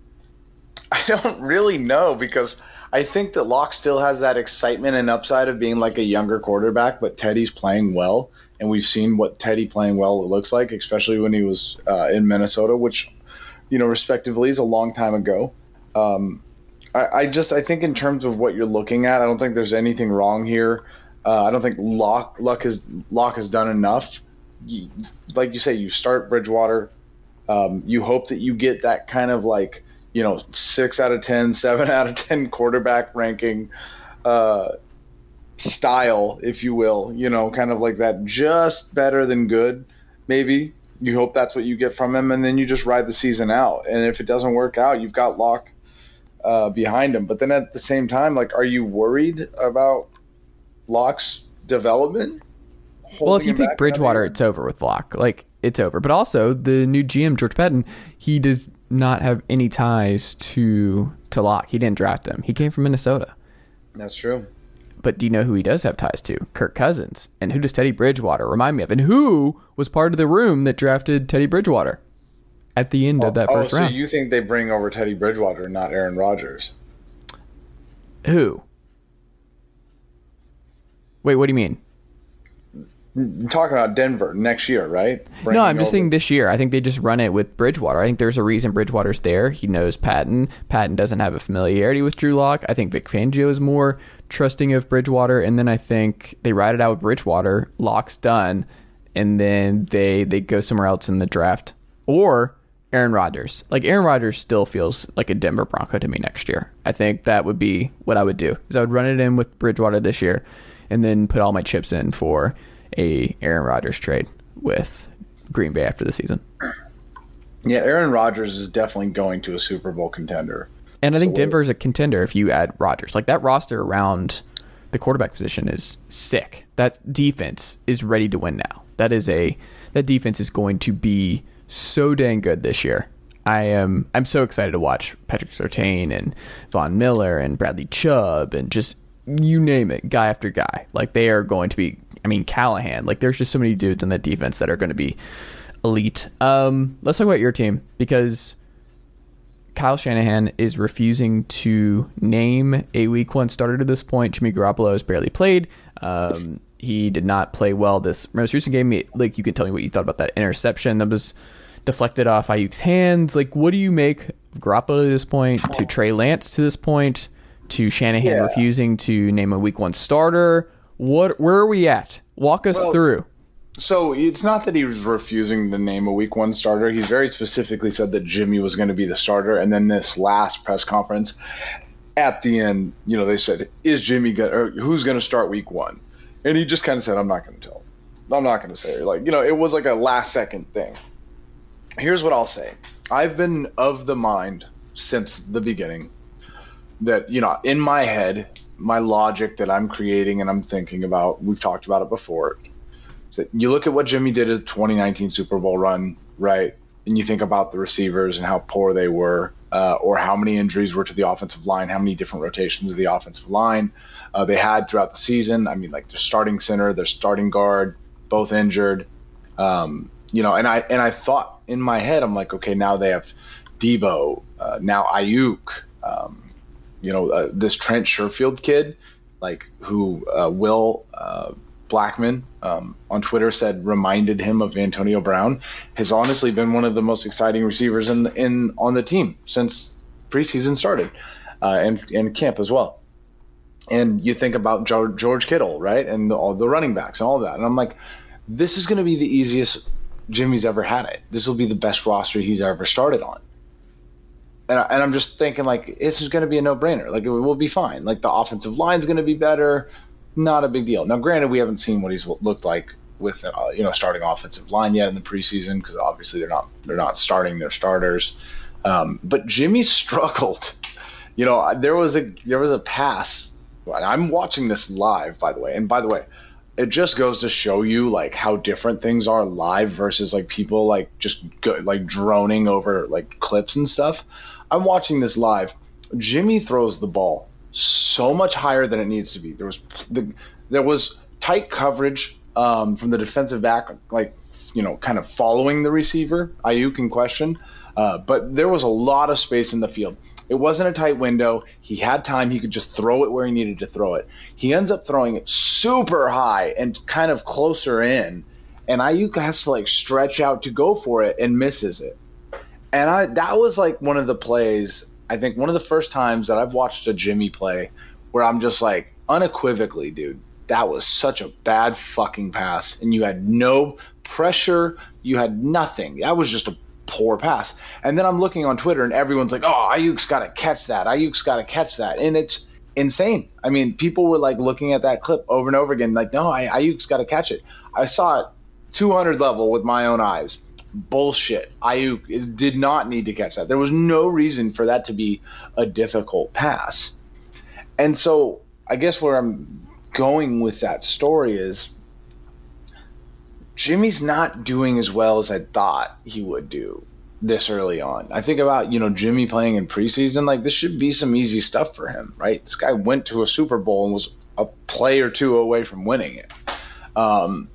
I don't really know because I think that Lock still has that excitement and upside of being like a younger quarterback, but Teddy's playing well, and we've seen what Teddy playing well looks like, especially when he was uh, in Minnesota, which you know, respectively, is a long time ago. Um, I, I, just I think in terms of what you're looking at, I don't think there's anything wrong here. Uh, I don't think Lock Luck has Lock has done enough. Like you say, you start Bridgewater. Um, you hope that you get that kind of like you know six out of ten, seven out of ten quarterback ranking uh, style, if you will. You know, kind of like that, just better than good, maybe. You hope that's what you get from him, and then you just ride the season out. And if it doesn't work out, you've got Lock uh, behind him. But then at the same time, like, are you worried about Lock's development? Well, if you pick Bridgewater, it's over with Lock. Like it's over. But also the new GM George Paton, he does not have any ties to to Lock. He didn't draft him. He came from Minnesota. That's true. But do you know who he does have ties to? Kirk Cousins. And who does Teddy Bridgewater remind me of? And who was part of the room that drafted Teddy Bridgewater at the end oh, of that oh, first oh, round? so you think they bring over Teddy Bridgewater, not Aaron Rodgers? Who? Wait, what do you mean? talking about Denver next year, right? No, I'm just over. saying this year. I think they just run it with Bridgewater. I think there's a reason Bridgewater's there. He knows Paton. Paton doesn't have a familiarity with Drew Lock. I think Vic Fangio is more trusting of Bridgewater, and then I think they ride it out with Bridgewater. Lock's done, and then they they go somewhere else in the draft or. Aaron Rodgers. Like Aaron Rodgers still feels like a Denver Bronco to me next year. I think that would be what I would do. Is I would run it in with Bridgewater this year and then put all my chips in for a Aaron Rodgers trade with Green Bay after the season. Yeah, Aaron Rodgers is definitely going to a Super Bowl contender. And I think so Denver is a contender if you add Rodgers. Like that roster around the quarterback position is sick. That defense is ready to win now. That is a that defense is going to be so dang good this year. I am I'm so excited to watch Patrick Surtain and Von Miller and Bradley Chubb and just you name it, guy after guy. Like they are going to be I mean, Callahan. Like, there's just so many dudes on that defense that are going to be elite. Um, let's talk about your team because Kyle Shanahan is refusing to name a Week One starter to this point. Jimmy Garoppolo has barely played. Um, he did not play well this most recent game. Like, you can tell me what you thought about that interception that was deflected off Aiyuk's hands. Like, what do you make of Garoppolo to this point? To Trey Lance to this point? To Shanahan yeah. refusing to name a Week One starter? What? Where are we at? Walk us well, through. So it's not that he was refusing to name a week one starter. He's very specifically said that Jimmy was going to be the starter. And then this last press conference, at the end, you know, they said, "Is Jimmy going? Or who's going to start week one?" And he just kind of said, "I'm not going to tell. I'm not going to say." Like you know, it was like a last second thing. Here's what I'll say. I've been of the mind since the beginning that you know, in my head, my logic that I'm creating and I'm thinking about. We've talked about it before. You look at what Jimmy did his 2019 Super Bowl run, right? And you think about the receivers and how poor they were, uh, or how many injuries were to the offensive line, how many different rotations of the offensive line uh, they had throughout the season. I mean, like their starting center, their starting guard, both injured. Um, you know, and I and I thought in my head, I'm like, okay, now they have Deebo, uh, now Aiyuk. Um, you know, uh, this Trent Sherfield kid, like who uh, Will uh, Blackman um, on Twitter said reminded him of Antonio Brown, has honestly been one of the most exciting receivers in in on the team since preseason started, uh, and and camp as well. And you think about George Kittle, right, and the, all the running backs and all that, and I'm like, this is going to be the easiest Jimmy's ever had it. This will be the best roster he's ever started on and, I, and I'm just thinking like this is going to be a no brainer. Like it will be fine. Like the offensive line is going to be better. not a big deal. Now, granted, we haven't seen what he's looked like with uh, you know starting offensive line yet in the preseason because obviously they're not they're not starting their starters. Um, but Jimmy struggled. You know, there was a there was a pass. I'm watching this live, by the way. And by the way, it just goes to show you like how different things are live versus like people like just go, like droning over like clips and stuff. I'm watching this live. Jimmy throws the ball so much higher than it needs to be. There was the, there was tight coverage um, from the defensive back, like you know, kind of following the receiver. Aiyuk in question, uh, but there was a lot of space in the field. It wasn't a tight window. He had time. He could just throw it where he needed to throw it. He ends up throwing it super high and kind of closer in, and Aiyuk has to like stretch out to go for it and misses it. And I that was like one of the plays. I think one of the first times that I've watched a Jimmy play where I'm just like unequivocally, dude, that was such a bad fucking pass, and you had no pressure, you had nothing. That was just a poor pass. And then I'm looking on Twitter and everyone's like, oh, Aiyuk's got to catch that. Aiyuk's got to catch that. And it's insane. I mean, people were like looking at that clip over and over again, like, no, Aiyuk's got to catch it. I saw it 200 level with my own eyes. Bullshit. Aiyuk did not need to catch that. There was no reason for that to be a difficult pass. And so I guess where I'm going with that story is Jimmy's not doing as well as I thought he would do this early on. I think about, you know, Jimmy playing in preseason, like this should be some easy stuff for him, right? This guy went to a Super Bowl and was a play or two away from winning it. Um,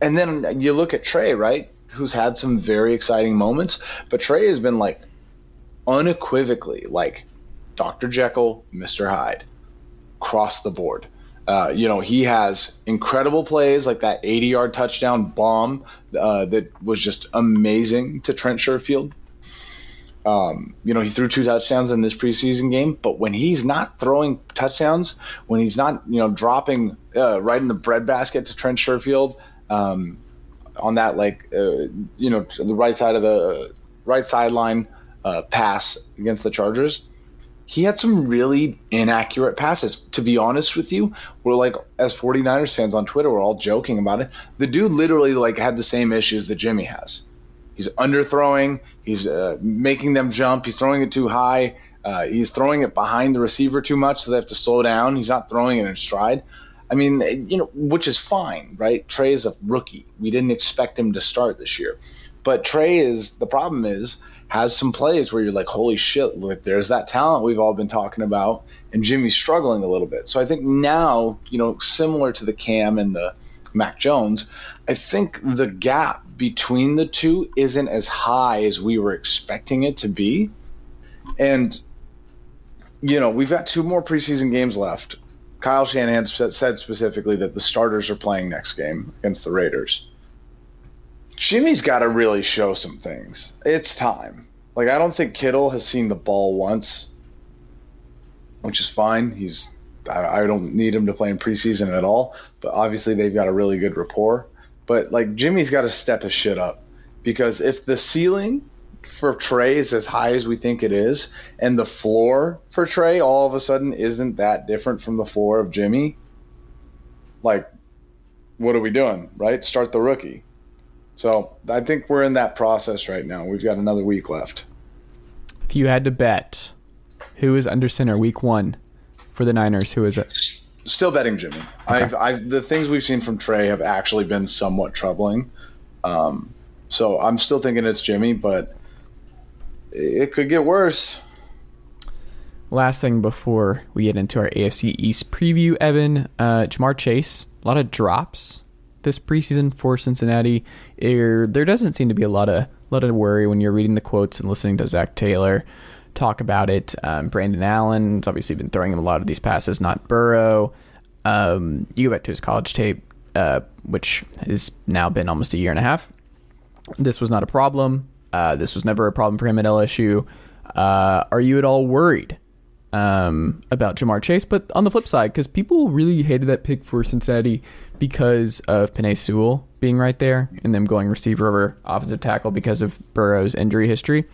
and then you look at Trey, right? Who's had some very exciting moments, but Trey has been like unequivocally like Dr. Jekyll, Mr. Hyde, across the board. Uh, you know, he has incredible plays like that 80 yard touchdown bomb uh, that was just amazing to Trent Sherfield. Um, you know, he threw two touchdowns in this preseason game, but when he's not throwing touchdowns, when he's not, you know, dropping uh, right in the breadbasket to Trent Sherfield um, on that, like, uh, you know, the right side of the right sideline uh, pass against the Chargers, he had some really inaccurate passes. To be honest with you, we're like as 49ers fans on Twitter, we're all joking about it. The dude literally like had the same issues that Jimmy has. He's underthrowing, he's uh, making them jump, he's throwing it too high, uh, he's throwing it behind the receiver too much, so they have to slow down. He's not throwing it in stride. I mean, you know, which is fine, right? Trey is a rookie. We didn't expect him to start this year. But Trey is the problem is has some plays where you're like, holy shit, look, there's that talent we've all been talking about, and Jimmy's struggling a little bit. So I think now, you know, similar to the Cam and the Mac Jones, I think the gap between the two isn't as high as we were expecting it to be. And, you know, we've got two more preseason games left. Kyle Shanahan said specifically that the starters are playing next game against the Raiders. Jimmy's got to really show some things. It's time. Like I don't think Kittle has seen the ball once, which is fine. He's I, I don't need him to play in preseason at all. But obviously they've got a really good rapport. But like Jimmy's got to step his shit up because if the ceiling for Trey is as high as we think it is, and the floor for Trey all of a sudden isn't that different from the floor of Jimmy, like, what are we doing, right? Start the rookie. So I think we're in that process right now. We've got another week left. If you had to bet, who is under center week one for the Niners? Who is it? Still betting Jimmy. Okay. I've, I've the things we've seen from Trey have actually been somewhat troubling. Um, so I'm still thinking it's Jimmy, but it could get worse. Last thing before we get into our AFC East preview, Evan, uh, Ja'Marr Chase, a lot of drops this preseason for Cincinnati. There, there doesn't seem to be a lot of lot of worry when you're reading the quotes and listening to Zac Taylor talk about it. Um, Brandon Allen's obviously been throwing him a lot of these passes, not Burrow. Um, you go back to his college tape, uh, which has now been almost a year and a half. This was not a problem. Uh, this was never a problem for him at LSU. Uh, are you at all worried um, about Ja'Marr Chase? But on the flip side, because people really hated that pick for Cincinnati because of Penei Sewell being right there and them going receiver over offensive tackle because of Burrow's injury history.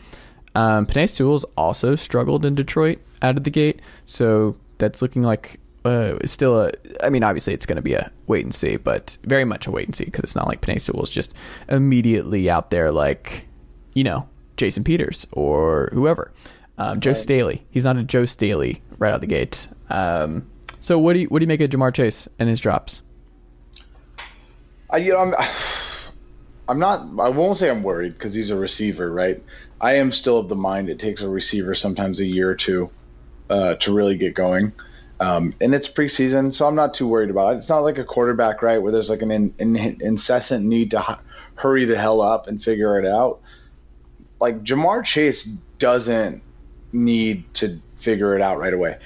Um, Penei Sewell's also struggled in Detroit out of the gate, so that's looking like uh, still a. I mean, obviously, it's going to be a wait and see, but very much a wait and see because it's not like Penei Sewell's just immediately out there like, you know, Jason Peters or whoever. Um, Joe Staley. He's not a Joe Staley right out the gate. Um, so what do you what do you make of Ja'Marr Chase and his drops? I, you know, I'm, I'm not. I won't say I'm worried because he's a receiver, right? I am still of the mind it takes a receiver sometimes a year or two uh, to really get going. Um, and it's preseason, so I'm not too worried about it. It's not like a quarterback, right, where there's like an in, in, incessant need to hu- hurry the hell up and figure it out. Like Ja'Marr Chase doesn't need to figure it out right away.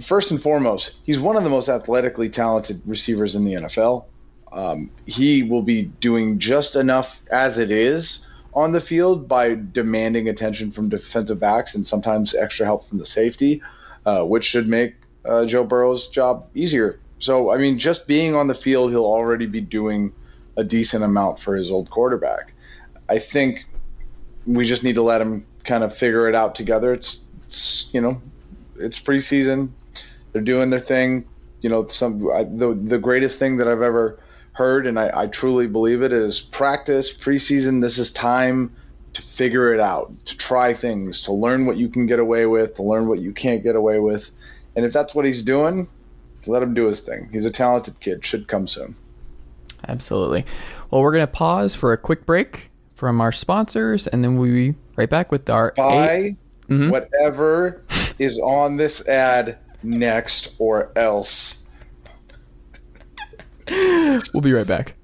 First and foremost, he's one of the most athletically talented receivers in the NFL. Um, he will be doing just enough as it is on the field by demanding attention from defensive backs and sometimes extra help from the safety, uh, which should make uh, Joe Burrow's job easier. So, I mean, just being on the field, he'll already be doing a decent amount for his old quarterback. I think we just need to let him kind of figure it out together. It's, it's you know, it's preseason. They're doing their thing. You know, some I, the the greatest thing that I've ever heard, and I, I truly believe it, is practice preseason. This is time to figure it out, to try things, to learn what you can get away with, to learn what you can't get away with. And if that's what he's doing, let him do his thing. He's a talented kid. Should come soon. Absolutely. Well, we're going to pause for a quick break from our sponsors, and then we'll be right back with our. Buy eight- Mhm. whatever is on this ad next, or else. We'll be right back.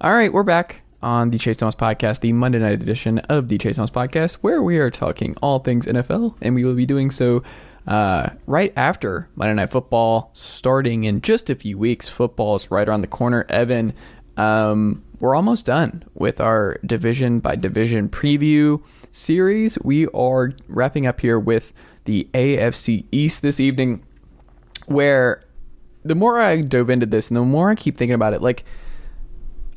All right, we're back on the Chase Thomas podcast, the Monday night edition of the Chase Thomas podcast, where we are talking all things NFL, and we will be doing so uh, right after Monday Night Football, starting in just a few weeks. Football is right around the corner. Evan, um, we're almost done with our division by division preview series. We are wrapping up here with the AFC East this evening, where the more I dove into this and the more I keep thinking about it, like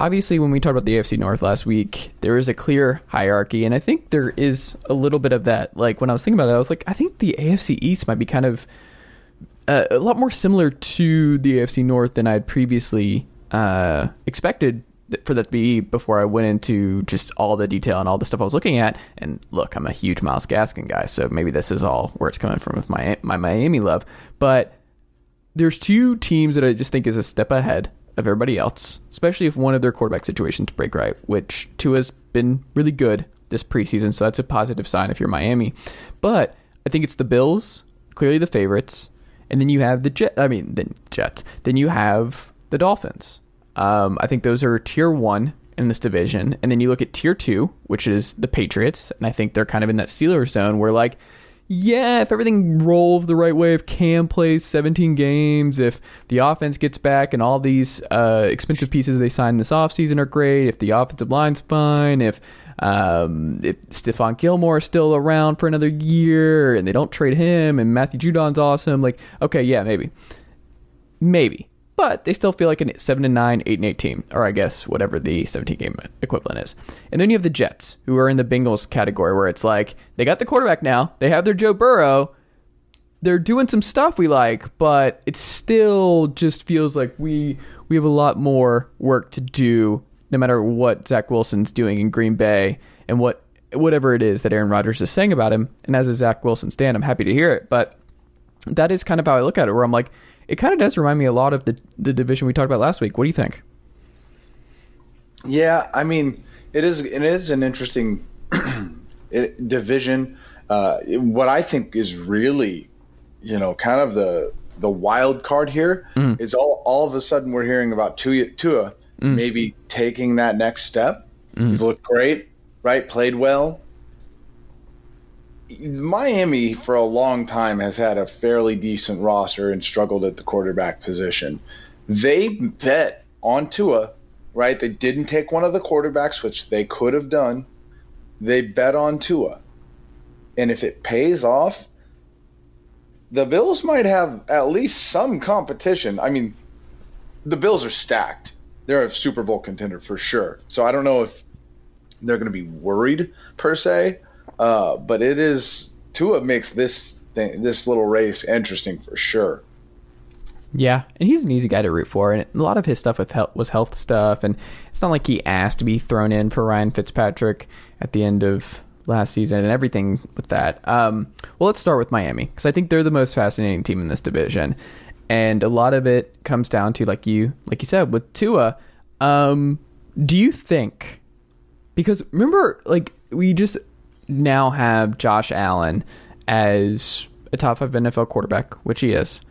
obviously when we talked about the AFC North last week, there is a clear hierarchy, and I think there is a little bit of that. Like when I was thinking about it, I was like, I think the AFC East might be kind of uh, a lot more similar to the AFC North than I had previously uh, expected for that to be before I went into just all the detail and all the stuff I was looking at. And look, I'm a huge Myles Gaskin guy, so maybe this is all where it's coming from with my my Miami love. But there's two teams that I just think is a step ahead of everybody else, especially if one of their quarterback situations break right, which Tua's been really good this preseason, so that's a positive sign if you're Miami. But I think it's the Bills, clearly the favorites, and then you have the Jet. I mean, the Jets. Then you have the Dolphins. Um, I think those are tier one in this division, and then you look at tier two, which is the Patriots, and I think they're kind of in that sealer zone where like yeah, if everything rolls the right way, if Cam plays 17 games, if the offense gets back and all these uh, expensive pieces they signed this offseason are great, if the offensive line's fine, if um, if Stephon Gilmore is still around for another year and they don't trade him and Matthew Judon's awesome, like, okay, yeah, maybe. Maybe. But they still feel like a 7 and 9, 8 and 8 team, or I guess whatever the 17 game equivalent is. And then you have the Jets, who are in the Bengals category, where it's like they got the quarterback now, they have their Joe Burrow, they're doing some stuff we like, but it still just feels like we we have a lot more work to do, no matter what Zach Wilson's doing in Green Bay and what whatever it is that Aaron Rodgers is saying about him. And as a Zach Wilson stand, I'm happy to hear it, but that is kind of how I look at it, where I'm like, it kind of does remind me a lot of the the division we talked about last week. What do you think? Yeah, I mean, it is it is an interesting division. Uh, what I think is really, you know, kind of the the wild card here mm. is all all of a sudden we're hearing about Tua, Tua maybe taking that next step. Mm. He's looked great, right? Played well. Miami for a long time has had a fairly decent roster and struggled at the quarterback position. They bet on Tua, right? They didn't take one of the quarterbacks, which they could have done. They bet on Tua. And if it pays off, the Bills might have at least some competition. I mean, the Bills are stacked. They're a Super Bowl contender for sure. So I don't know if they're going to be worried per se, Uh, but it is Tua makes this thing, this little race interesting for sure. Yeah, and he's an easy guy to root for, and a lot of his stuff with health, was health stuff, and it's not like he asked to be thrown in for Ryan Fitzpatrick at the end of last season and everything with that. Um, well, let's start with Miami because I think they're the most fascinating team in this division, and a lot of it comes down to like you like you said with Tua. Um, do you think? Because remember, like we just now have Josh Allen as a top five NFL quarterback, which he is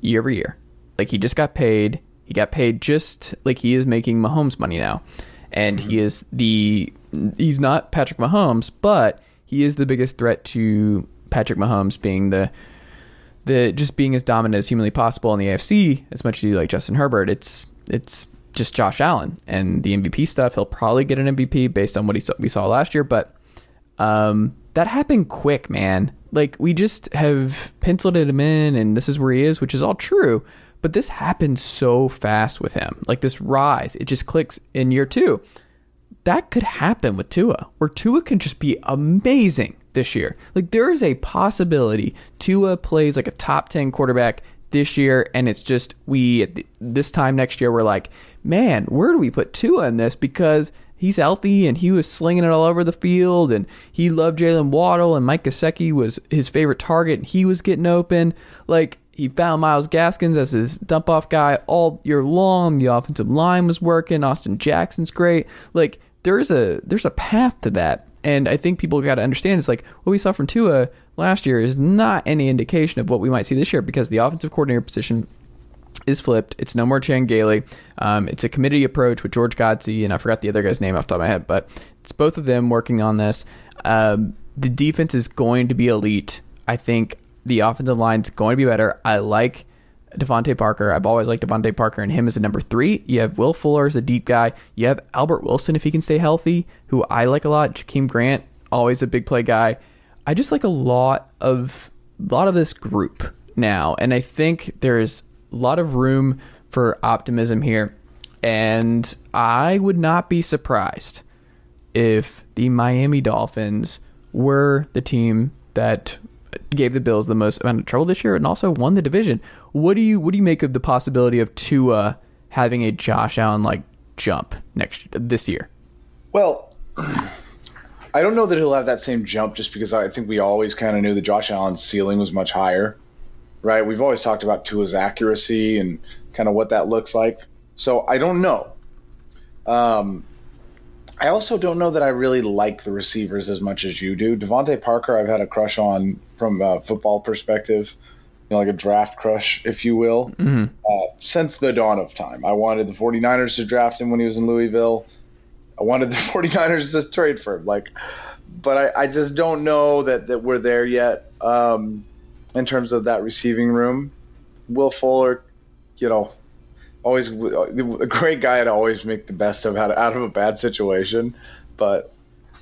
year over year. Like he just got paid. He got paid just like he is making Mahomes money now. And he is the he's not Patrick Mahomes, but he is the biggest threat to Patrick Mahomes being the the just being as dominant as humanly possible in the AFC as much as you like Justin Herbert. It's it's just Josh Allen and the MVP stuff. He'll probably get an MVP based on what he we saw last year, but um, that happened quick, man. Like we just have penciled him in, and this is where he is, which is all true. But this happened so fast with him. Like this rise, it just clicks in year two. That could happen with Tua, where Tua can just be amazing this year. Like there is a possibility Tua plays like a top ten quarterback this year, and it's just we this time next year we're like, man, where do we put Tua in this? Because he's healthy and he was slinging it all over the field and he loved Jaylen Waddle and Mike Gesicki was his favorite target and he was getting open. Like he found Myles Gaskins as his dump off guy all year long. The offensive line was working. Austin Jackson's great. Like there's a there's a path to that. And I think people got to understand it's like what we saw from Tua last year is not any indication of what we might see this year because the offensive coordinator position is flipped. It's no more Chan. Um, it's a committee approach with George Godsey, and I forgot the other guy's name off the top of my head, but it's both of them working on this. Um, the defense is going to be elite. I think the offensive line is going to be better. I like DeVante Parker. I've always liked DeVante Parker and him as a number three. You have Will Fuller as a deep guy. You have Albert Wilson if he can stay healthy, who I like a lot. Jakeem Grant, always a big play guy. I just like a lot of a lot of this group now, and I think there's a lot of room for optimism here. And I would not be surprised if the Miami Dolphins were the team that gave the Bills the most amount of trouble this year and also won the division. What do you what do you make of the possibility of Tua having a Josh Allen like jump next this year? Well, I don't know that he'll have that same jump just because I think we always kind of knew that Josh Allen's ceiling was much higher right? We've always talked about Tua's accuracy and kind of what that looks like. So I don't know. Um, I also don't know that I really like the receivers as much as you do. DeVante Parker, I've had a crush on from a football perspective, you know, like a draft crush, if you will, mm-hmm. uh, since the dawn of time. I wanted the 49ers to draft him when he was in Louisville. I wanted the 49ers to trade for him. Like, but I, I just don't know that, that we're there yet. Um, in terms of that receiving room. Will Fuller, you know, always a great guy to always make the best of out, out of a bad situation. But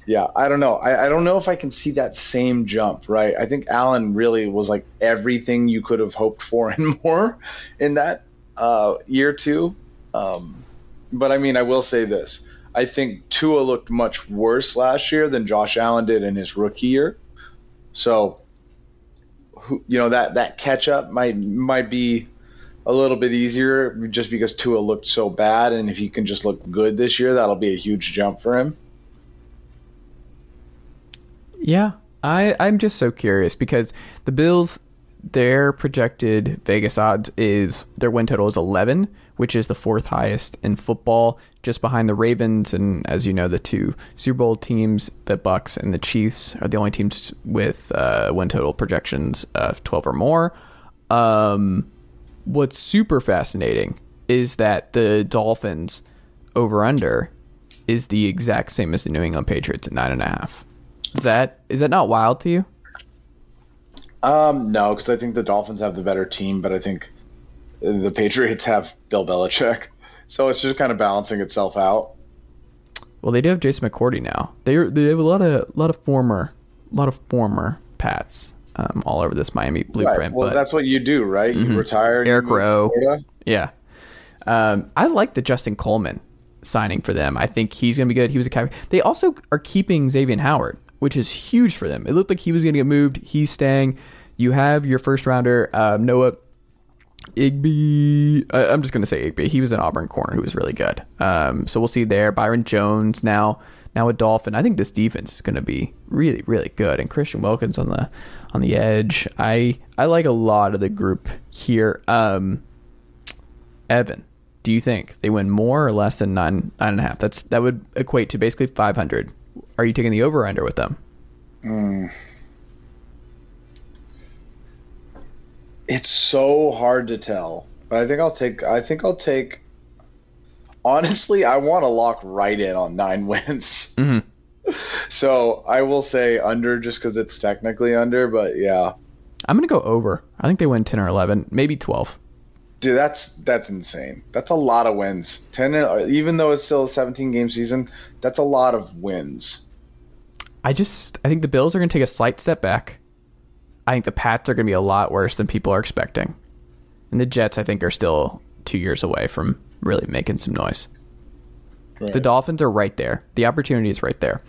yeah, I don't know. I, I don't know if I can see that same jump, right? I think Allen really was like everything you could have hoped for and more in that uh, year two. Um, but I mean, I will say this. I think Tua looked much worse last year than Josh Allen did in his rookie year. So you know that that catch up might might be a little bit easier just because Tua looked so bad, and if he can just look good this year, that'll be a huge jump for him. Yeah, I I'm just so curious because the Bills their projected Vegas odds is their win total is 11, which is the fourth highest in football, just behind the Ravens and as you know the two Super Bowl teams, the Bucs and the Chiefs are the only teams with uh, win total projections of 12 or more. Um, what's super fascinating is that the Dolphins over under is the exact same as the New England Patriots at nine and a half. Is that is that not wild to you? Um, no, because I think the Dolphins have the better team, but I think the Patriots have Bill Belichick, so it's just kind of balancing itself out. Well, they do have Jason McCourty now. They they have a lot of lot of former, lot of former Pats um, all over this Miami blueprint. Right. Well, but, that's what you do, right? Mm-hmm. You retire. Eric Rowe. Yeah. Um, I like the Justin Coleman signing for them. I think he's going to be good. He was a captain. They also are keeping Xavier Howard. which is huge for them. It looked like he was going to get moved. He's staying. You have your first rounder, uh, Noah Igby. Uh, I'm just going to say Igby. He was an Auburn corner who was really good. Um, so we'll see there. Byron Jones now now a Dolphin. I think this defense is going to be really really good. And Christian Wilkins on the on the edge. I I like a lot of the group here. Um, Evan, do you think they win more or less than nine nine and a half? That's that would equate to basically 500. Are you taking the over under with them? Mm. It's so hard to tell, but I think I'll take. I think I'll take. Honestly, I want to lock right in on nine wins. Mm-hmm. So I will say under just because it's technically under, but yeah. I'm gonna go over. I think they win 10 or 11, maybe 12. Dude, that's that's insane. That's a lot of wins. Ten, even though it's still a 17 game season, that's a lot of wins. I just I think the Bills are going to take a slight step back. I think the Pats are going to be a lot worse than people are expecting, and the Jets I think are still two years away from really making some noise. Right. The Dolphins are right there. The opportunity is right there.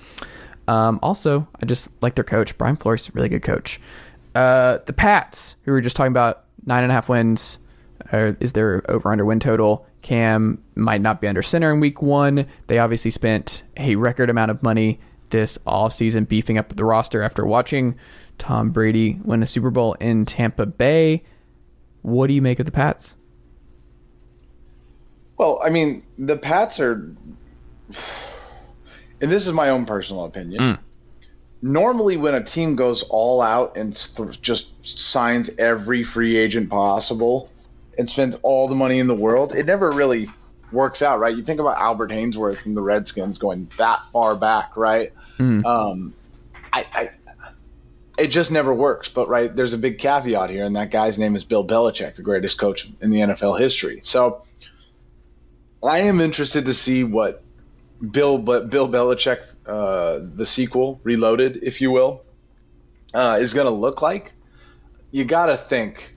Um, also, I just like their coach. Brian Flores is a really good coach. Uh, the Pats, who we were just talking about, nine and a half wins uh, is their over under win total. Cam might not be under center in week one. They obviously spent a record amount of money this offseason beefing up the roster after watching Tom Brady win a Super Bowl in Tampa Bay. What do you make of the Pats? Well, I mean, the Pats are, and this is my own personal opinion. Mm. Normally, when a team goes all out and th- just signs every free agent possible, and spends all the money in the world, it never really works out, right? You think about Albert Haynesworth from the Redskins going that far back, right? Mm. Um, I, I, it just never works. But right, there's a big caveat here, and that guy's name is Bill Belichick, the greatest coach in the NFL history. So I am interested to see what Bill, but Bill Belichick, uh, the sequel, Reloaded, if you will, uh, is going to look like. You got to think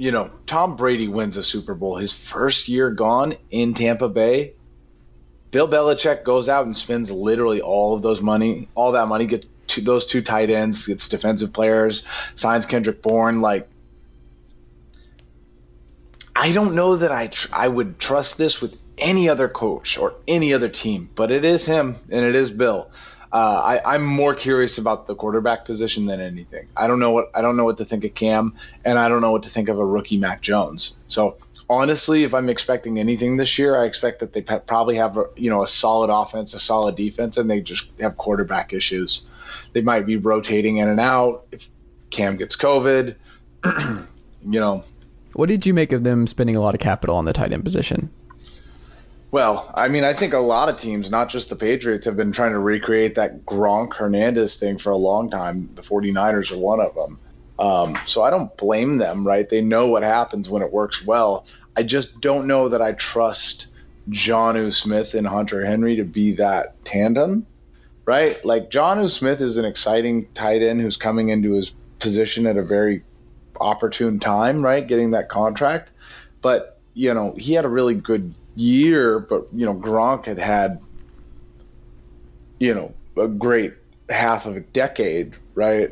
you know, Tom Brady wins a Super Bowl, his first year gone in Tampa Bay. Bill Belichick goes out and spends literally all of those money, all that money, gets to those two tight ends, gets defensive players, signs Kendrick Bourne. Like, I don't know that I tr- I would trust this with any other coach or any other team, but it is him and it is Bill uh, I, am more curious about the quarterback position than anything. I don't know what I don't know what to think of Cam, and I don't know what to think of a rookie Mac Jones. So honestly, if I'm expecting anything this year, I expect that they probably have a, you know a solid offense, a solid defense, and they just have quarterback issues. They might be rotating in and out if Cam gets COVID. you know. What did you make of them spending a lot of capital on the tight end position? Well, I mean, I think a lot of teams, not just the Patriots, have been trying to recreate that Gronk Hernandez thing for a long time. The 49ers are one of them. Um, so I don't blame them, right? They know what happens when it works well. I just don't know that I trust Jonnu Smith and Hunter Henry to be that tandem, right? Like Jonnu Smith is an exciting tight end who's coming into his position at a very opportune time, right? Getting that contract. But, you know, he had a really good year, but you know Gronk had had you know a great half of a decade, right?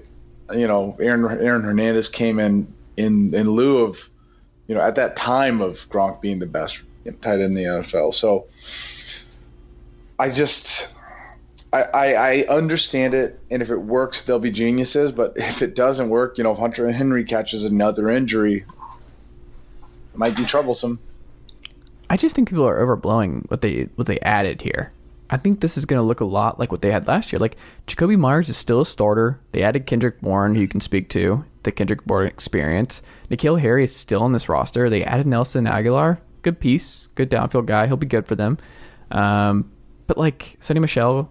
You know, Aaron Aaron Hernandez came in in in lieu of you know at that time of Gronk being the best tight end in the NFL. So I just I, I, understand it, and if it works, they'll be geniuses. But if it doesn't work, you know, if Hunter Henry catches another injury, it might be troublesome. I just think people are overblowing what they what they added here. I think this is going to look a lot like what they had last year. Like Jakobi Meyers is still a starter. They added Kendrick Bourne, who you can speak to the Kendrick Bourne experience. N'Keal Harry is still on this roster. They added Nelson Agholor, good piece, good downfield guy. He'll be good for them. Um, but like Sony Michel,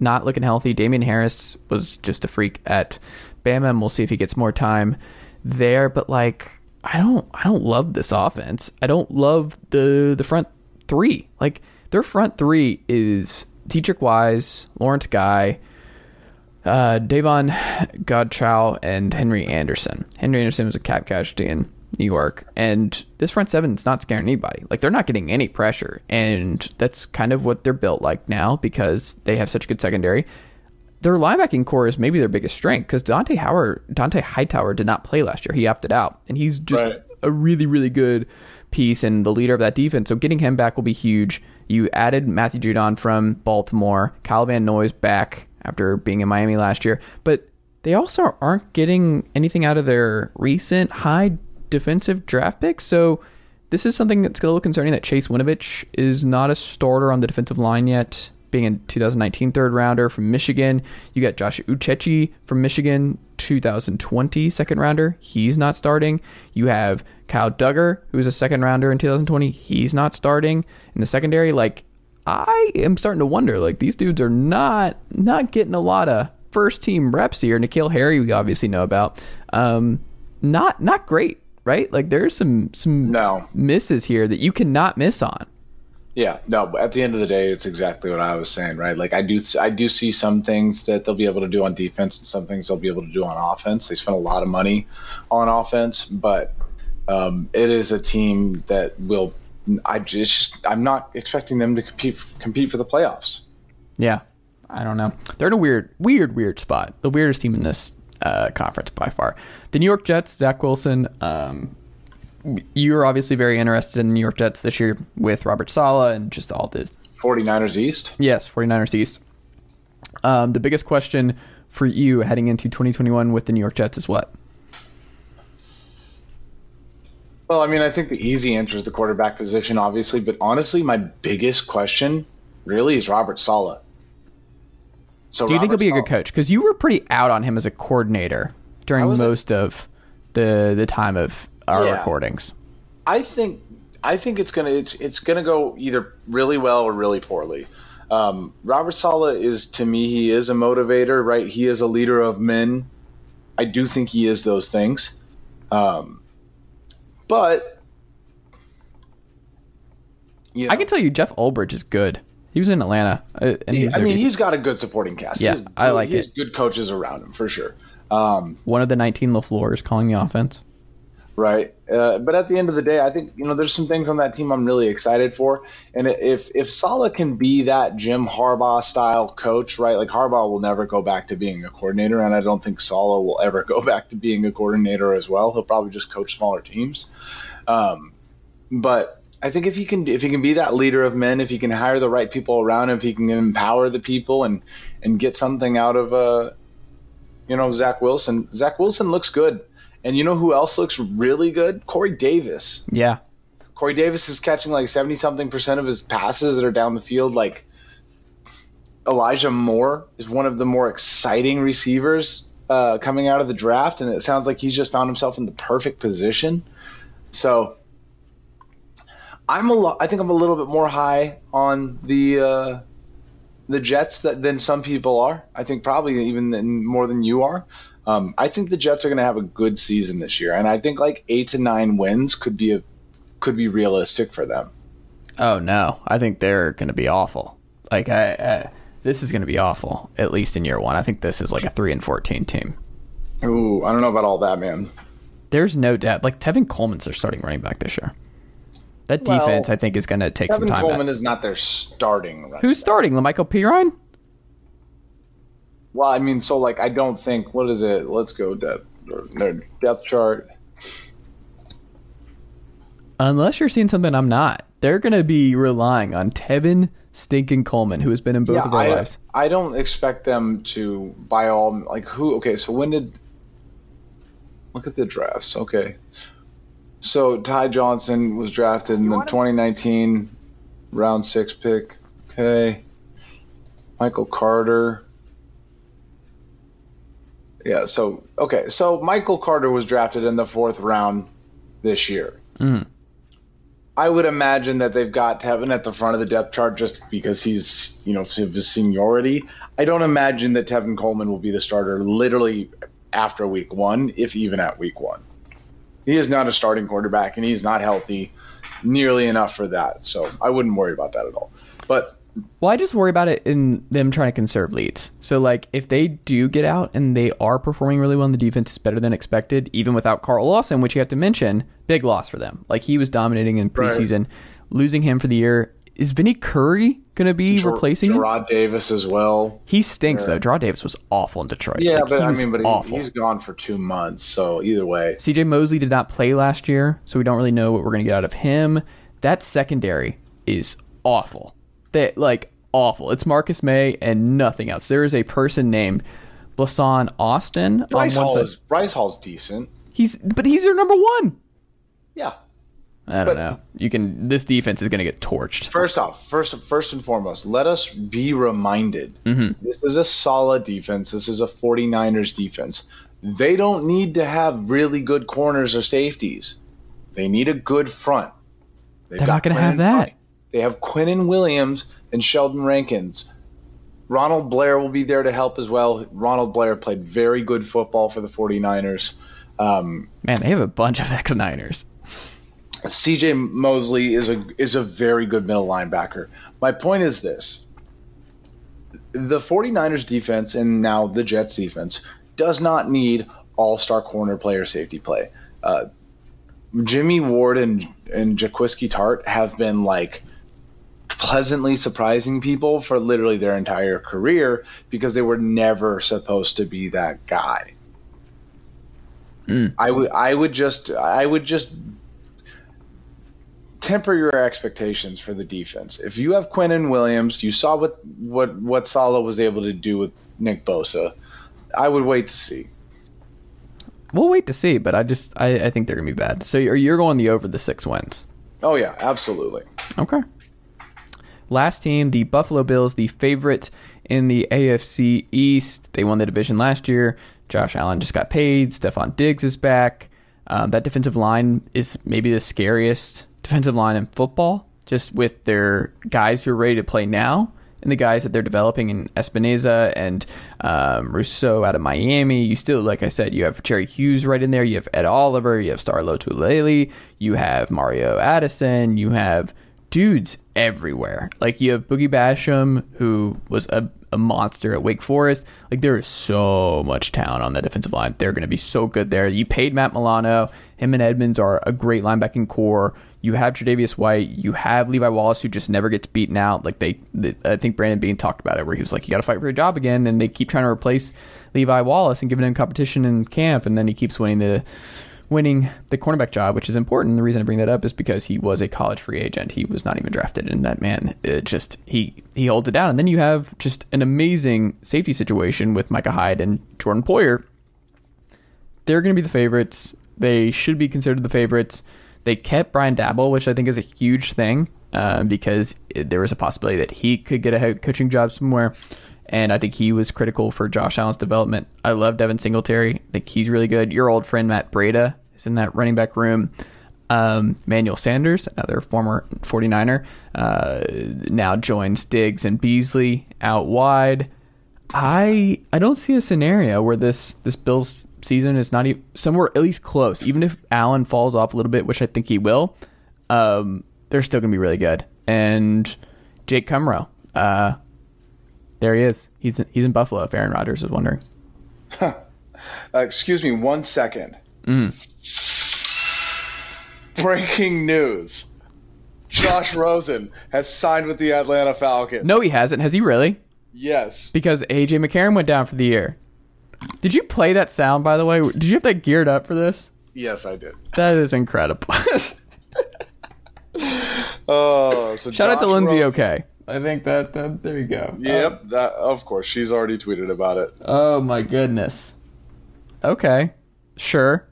not looking healthy. Damien Harris was just a freak at Bama, and we'll see if he gets more time there. But like I don't I don't love this offense. I don't love the the front three. Like their front three is Deatrich Wise, Lawrence Guy, uh, Davon Godchaux, and Henry Anderson. Henry Anderson was a cap casualty in New York, and this front seven is not scaring anybody. Like they're not getting any pressure, and that's kind of what they're built like now because they have such a good secondary. their linebacking core is maybe their biggest strength because Dante Howard, Dont'a Hightower did not play last year. He opted out, and he's just Right. a really, really good piece and the leader of that defense. So getting him back will be huge. You added Matthew Judon from Baltimore, Kyle Van Noy's back after being in Miami last year, but they also aren't getting anything out of their recent high defensive draft picks. So this is something that's a little concerning that Chase Winovich is not a starter on the defensive line yet, being a 2019 third rounder from Michigan. You got Josh Uchechi from Michigan, 2020 second rounder. He's not starting. You have Kyle Dugger, who's a second rounder in 2020. He's not starting in the secondary. Like I am starting to wonder, like these dudes are not not getting a lot of first team reps here. N'Keal Harry, we obviously know about. Um, not not great, right? Like there's some some No. misses here that you cannot miss on. Yeah, no. But at the end of the day, it's exactly what I was saying, right? Like I do, I do see some things that they'll be able to do on defense, and some things they'll be able to do on offense. They spent a lot of money on offense, but um, it is a team that will. I just, I'm not expecting them to compete compete for the playoffs. Yeah, I don't know. They're in a weird, weird, weird spot. The weirdest team in this uh, conference by far. The New York Jets, Zach Wilson. Um, you're obviously very interested in the New York Jets this year with Robert Saleh and just all the 49ers East. yes, 49ers East. Um, the biggest question for you heading into 2021 with the New York Jets is what? Well, I mean, I think the easy answer is the quarterback position, obviously, but honestly, my biggest question really is Robert Saleh. So Do you think he'll Robert be a good coach? Because you were pretty out on him as a coordinator during was a- most of the the time of our Yeah. recordings. I think I think it's gonna it's it's gonna go either really well or really poorly. Um, Robert Saleh is to me he is a motivator, right? He is a leader of men. I do think he is those things, um, but you I can tell you, Jeff Ulbrich is good. He was in Atlanta, uh, he- I mean, he's got a good supporting cast. Yeah, he has, I like he has it. good coaches around him for sure. Um, one of the 19 LaFleurs calling the offense. right? Uh, but at the end of the day, I think you know there's some things on that team I'm really excited for, and if if Saleh can be that Jim Harbaugh style coach, right? Like Harbaugh will never go back to being a coordinator, and I don't think Saleh will ever go back to being a coordinator as well. He'll probably just coach smaller teams. Um, but I think if he can if he can be that leader of men, if he can hire the right people around him, if he can empower the people and and get something out of uh, you know Zach Wilson. Zach Wilson looks good. And you know who else looks really good? Corey Davis. Yeah, Corey Davis is catching like 70 something percent of his passes that are down the field. Like Elijah Moore is one of the more exciting receivers uh, coming out of the draft. And it sounds like he's just found himself in the perfect position. So I'm a lo- I think I'm a little bit more high on the uh, the Jets that, than some people are. I think probably even than, more than you are. Um, I think the Jets are going to have a good season this year, and I think like eight to nine wins could be a could be realistic for them. Oh no, I think they're going to be awful. Like I, I this is going to be awful. At least in year one, I think this is like a three and fourteen team. Ooh, I don't know about all that, man. There's no doubt. Like Tevin Coleman's their starting running back this year. That Well, defense, I think, is going to take some Kevin time. Coleman back. is not their starting. Who's back. starting? La'Mical Perine? Well, I mean, so like I don't think what is it? Let's go depth their depth chart. Unless you're seeing something I'm not, they're going to be relying on Tevin Stinking Coleman, who has been in both of their I, lives. I don't expect them to by all like who. Okay, so when did look at the drafts? Okay, so Ty Johnson was drafted in the 2019 round six pick. Okay, Michael Carter. Yeah, so okay, so Michael Carter was drafted in the fourth round this year. Mhm. I would imagine that they've got Tevin at the front of the depth chart just because he's, you know, of his seniority. I don't imagine that Tevin Coleman will be the starter literally after week one, if even at week one. He is not a starting quarterback and he's not healthy nearly enough for that. So I wouldn't worry about that at all. But Well, I just worry about it in them trying to conserve leads. So, like, if they do get out and they are performing really well and the defense is better than expected, even without Carl Lawson, which you have to mention, big loss for them. Like, he was dominating in Right. preseason. Losing him for the year is Vinny Curry going to be Ger- replacing him? Davis as well. He stinks though. Jarrad Davis was awful in Detroit. Yeah, Like, but I mean, but awful. he's gone for two months, so either way, CJ Mosley did not play last year, so we don't really know what we're going to get out of him. That secondary is awful. That like awful. It's Marcus Maye and nothing else. There is a person named Blessuan Austin Bryce on Hall is Bryce Hall's decent. He's but he's your number one. Yeah. I don't But- know. You can. This defense is going to get torched. First off, first first and foremost, let us be reminded Mm-hmm. this is a solid defense. This is a 49ers defense. They don't need to have really good corners or safeties. They need a good front. They've They're not gonna have that. They have Quinnen Williams and Sheldon Rankins. Ronald Blair will be there to help as well. Ronald Blair played very good football for the 49ers. Um, Man, they have a bunch of ex Niners. CJ Mosley is a is a very good middle linebacker. My point is this. The 49ers defense and now the Jets defense does not need all-star corner player safety play. Uh, Jimmy Ward and and Jaquiski Tartt have been like pleasantly surprising people for literally their entire career because they were never supposed to be that guy. I would I would just I would just temper your expectations for the defense. If you have Quinnen Williams, you saw what what what Saleh was able to do with Nick Bosa. I would wait to see. We'll wait to see, but I just I, I think they're going to be bad. So you're, you're going the over the six wins. Oh yeah, absolutely. Okay. Last team, the Buffalo Bills, the favorite in the AFC East. They won the division last year. Josh Allen just got paid. Stefon Diggs is back. Um, that defensive line is maybe the scariest defensive line in football, just with their guys who are ready to play now and the guys that they're developing in Epenesa and um, Rousseau out of Miami. You still, like I said, you have Jerry Hughes right in there. You have Ed Oliver. You have Star Lotulelei. You have Mario Addison. You have dudes everywhere. Like you have Boogie Basham, who was a, a monster at Wake Forest. Like there is so much talent on the defensive line. They're going to be so good there. You paid Matt Milano. Him and Edmunds are a great linebacking core. You have Tre'Davious White. You have Levi Wallace, who just never gets beaten out. Like they, they I think Brandon Beane talked about it, where he was like, "You got to fight for your job again," and they keep trying to replace Levi Wallace and giving him competition in camp, and then he keeps winning the winning the cornerback job, which is important. The reason I bring that up is because he was a college free agent. He was not even drafted, and that man it just he he holds it down. And then you have just an amazing safety situation with Micah Hyde and Jordan Poyer. They're going to be the favorites. They should be considered the favorites. They kept Brian Daboll, which I think is a huge thing uh, because there was a possibility that he could get a coaching job somewhere. And I think he was critical for Josh Allen's development. I love Devin Singletary. I think he's really good. Your old friend Matt Breida is in that running back room. Um, Manuel Sanders, another former 49er, uh, now joins Diggs and Beasley out wide. I I don't see a scenario where this this Bills season is not even somewhere at least close. Even if Allen falls off a little bit, which I think he will, um, they're still going to be really good. And Jake Cumrow, uh, there he is. He's he's in Buffalo. If Aaron Rodgers is wondering, Uh, excuse me one second. Breaking news. Josh Rosen has signed with the Atlanta Falcons. no, he hasn't. Has he really? Yes. Because AJ McCarron went down for the year. Did you play that sound by the way? Did you have that geared up for this? Yes, I did. That is incredible. Oh, so Shout out to Josh Lindsay. Rosen- Okay, I think that, that there you go. Yep, that of course she's already tweeted about it. Oh my goodness. Okay. Sure.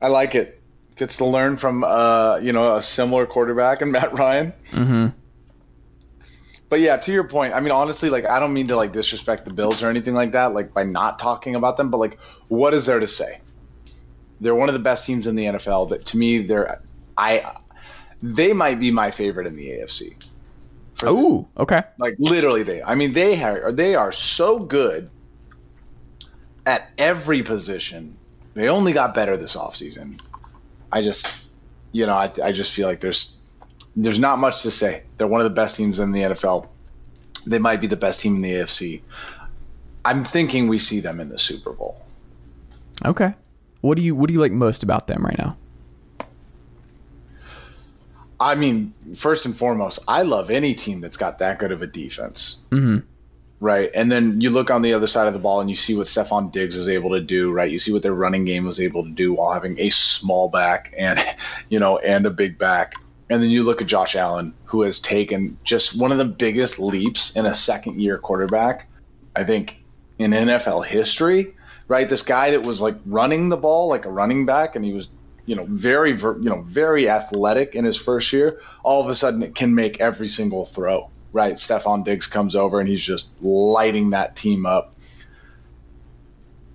I like it. Gets to learn from uh, you know a similar quarterback and Matt Ryan. Mm-hmm. But yeah, to your point, I mean honestly, like I don't mean to like disrespect the Bills or anything like that, like by not talking about them, but like what is there to say? They're one of the best teams in the NFL. That to me, they're I they might be my favorite in the AFC. Ooh. Okay. like literally they i mean they are they are so good at every position they only got better this offseason i just you know I, I just feel like there's there's not much to say they're one of the best teams in the nfl they might be the best team in the afc i'm thinking we see them in the super bowl Okay. What do you What do you like most about them right now? I mean, first and foremost, I love any team that's got that good of a defense. hmm Right. And then you look on the other side of the ball and you see what Stefon Diggs is able to do, right? You see what their running game was able to do while having a small back and, you know, and a big back. And then you look at Josh Allen, who has taken just one of the biggest leaps in a second year quarterback, I think, in NFL history, right? This guy that was like running the ball like a running back and he was, you know, very, ver- you know, very athletic in his first year. All of a sudden, it can make every single throw right? Stefon Diggs comes over and he's just lighting that team up.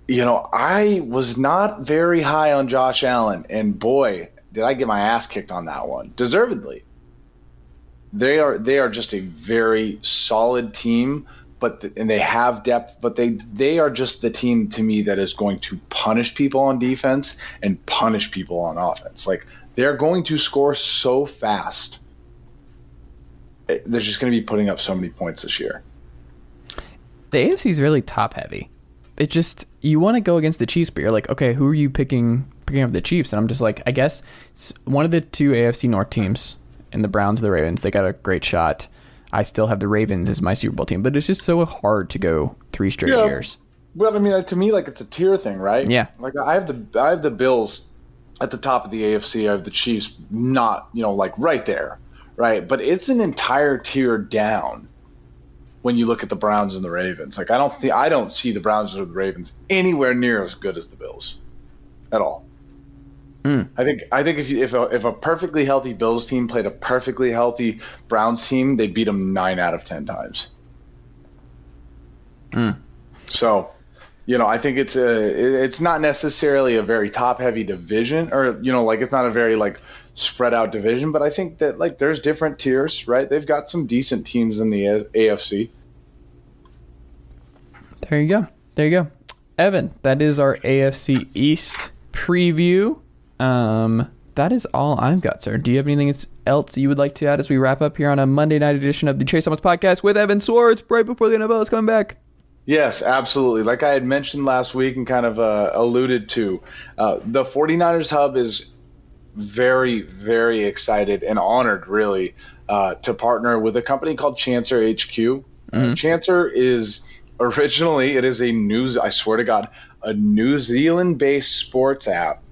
You know, I was not very high on Josh Allen, and boy, did I get my ass kicked on that one, deservedly. They are they are just a very solid team, but the, and they have depth, but they they are just the team to me that is going to punish people on defense and punish people on offense. Like they're going to score so fast eh, they're just going to be putting up so many points this year. The AFC is really top heavy. It just you want to go against the Chiefs, but you're like, okay, who are you picking? Picking up the Chiefs, and I'm just like, I guess it's one of the two AFC North teams, and the Browns, and the Ravens, they got a great shot. I still have the Ravens as my Super Bowl team, but it's just so hard to go three straight Yeah. years. Well, I mean, to me, like it's a tier thing, right? Yeah. Like I have the I have the Bills at the top of the AFC. I have the Chiefs not, you know, like right there, right? But it's an entire tier down when you look at the Browns and the Ravens. Like I don't think I don't see the Browns or the Ravens anywhere near as good as the Bills, at all. Mm. I think I think if you, if a, if a perfectly healthy Bills team played a perfectly healthy Browns team, they beat them nine out of ten times. Mm. So, you know, I think it's a it's not necessarily a very top heavy division, or you know, like it's not a very like spread out division. But I think that like there's different tiers, right? They've got some decent teams in the AFC. There you go. There you go. Evan, that is our AFC East preview. Um, that is all I've got, sir. Do you have anything else you would like to add as we wrap up here on a Monday night edition of the Chase Thomas podcast with Evan Sowards right before the NFL is coming back? Yes, absolutely. Like I had mentioned last week and kind of uh, alluded to, uh, the 49ers Hub is very, very excited and honored, really, uh, to partner with a company called Chancer HQ. Uh, Chancer is originally, it is a news, I swear to God, a New Zealand based sports app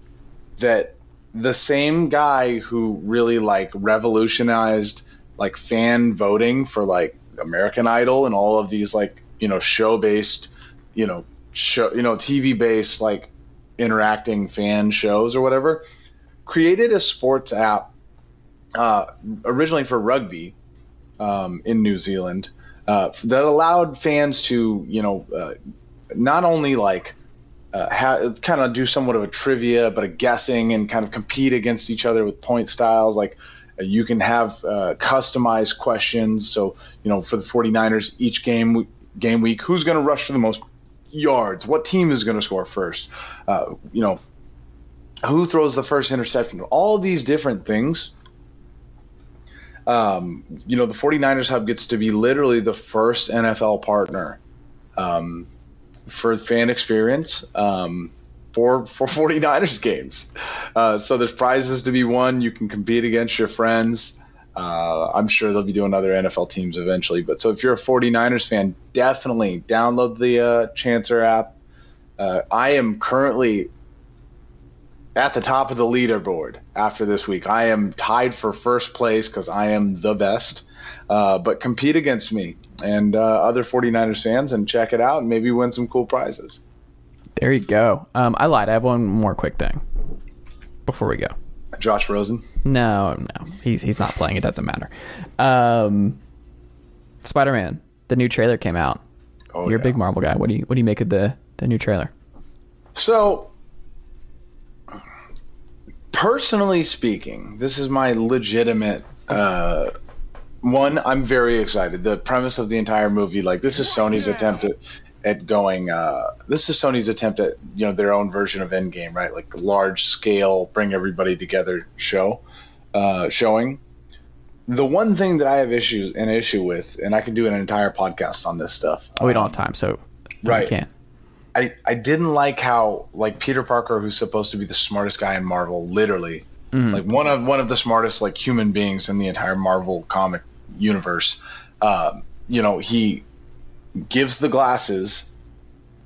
that the same guy who really like revolutionized like fan voting for like American Idol and all of these like you know show based you know show you know TV based like interacting fan shows or whatever created a sports app uh, originally for rugby um, in New Zealand uh, that allowed fans to you know uh, not only like uh, ha- kind of do somewhat of a trivia, but a guessing and kind of compete against each other with point styles. Like uh, you can have uh, customized questions. So, you know, for the 49ers, each game game week, who's going to rush for the most yards? What team is going to score first? Uh, you know, who throws the first interception? All these different things. Um, you know, the 49ers Hub gets to be literally the first NFL partner um, for fan experience um, for for 49ers games. Uh, so there's prizes to be won. You can compete against your friends. Uh, I'm sure they'll be doing other NFL teams eventually. But so if you're a 49ers fan, definitely download the uh, Chancer app. Uh, I am currently at the top of the leaderboard after this week. I am tied for first place because I am the best. Uh, but compete against me and uh, other 49ers fans and check it out and maybe win some cool prizes. There you go. Um, I lied. I have one more quick thing before we go. Josh Rosen. No, no, he's he's not playing. It doesn't matter. Um, Spider Man, the new trailer came out. Oh, You're a big Marvel guy. What do you what do you make of the the new trailer? So, personally speaking, this is my legitimate uh, one. I'm very excited. The premise of the entire movie, like this, is Sony's attempt at, at going. Uh, this is Sony's attempt at you know their own version of Endgame, right? Like large scale, bring everybody together show, uh, showing. The one thing that I have issue an issue with, and I could do an entire podcast on this stuff. Oh, we don't have time, so no, Right. can't. I, I didn't like how like Peter Parker, who's supposed to be the smartest guy in Marvel, literally like one of one of the smartest like human beings in the entire Marvel comic universe. Um, you know, he gives the glasses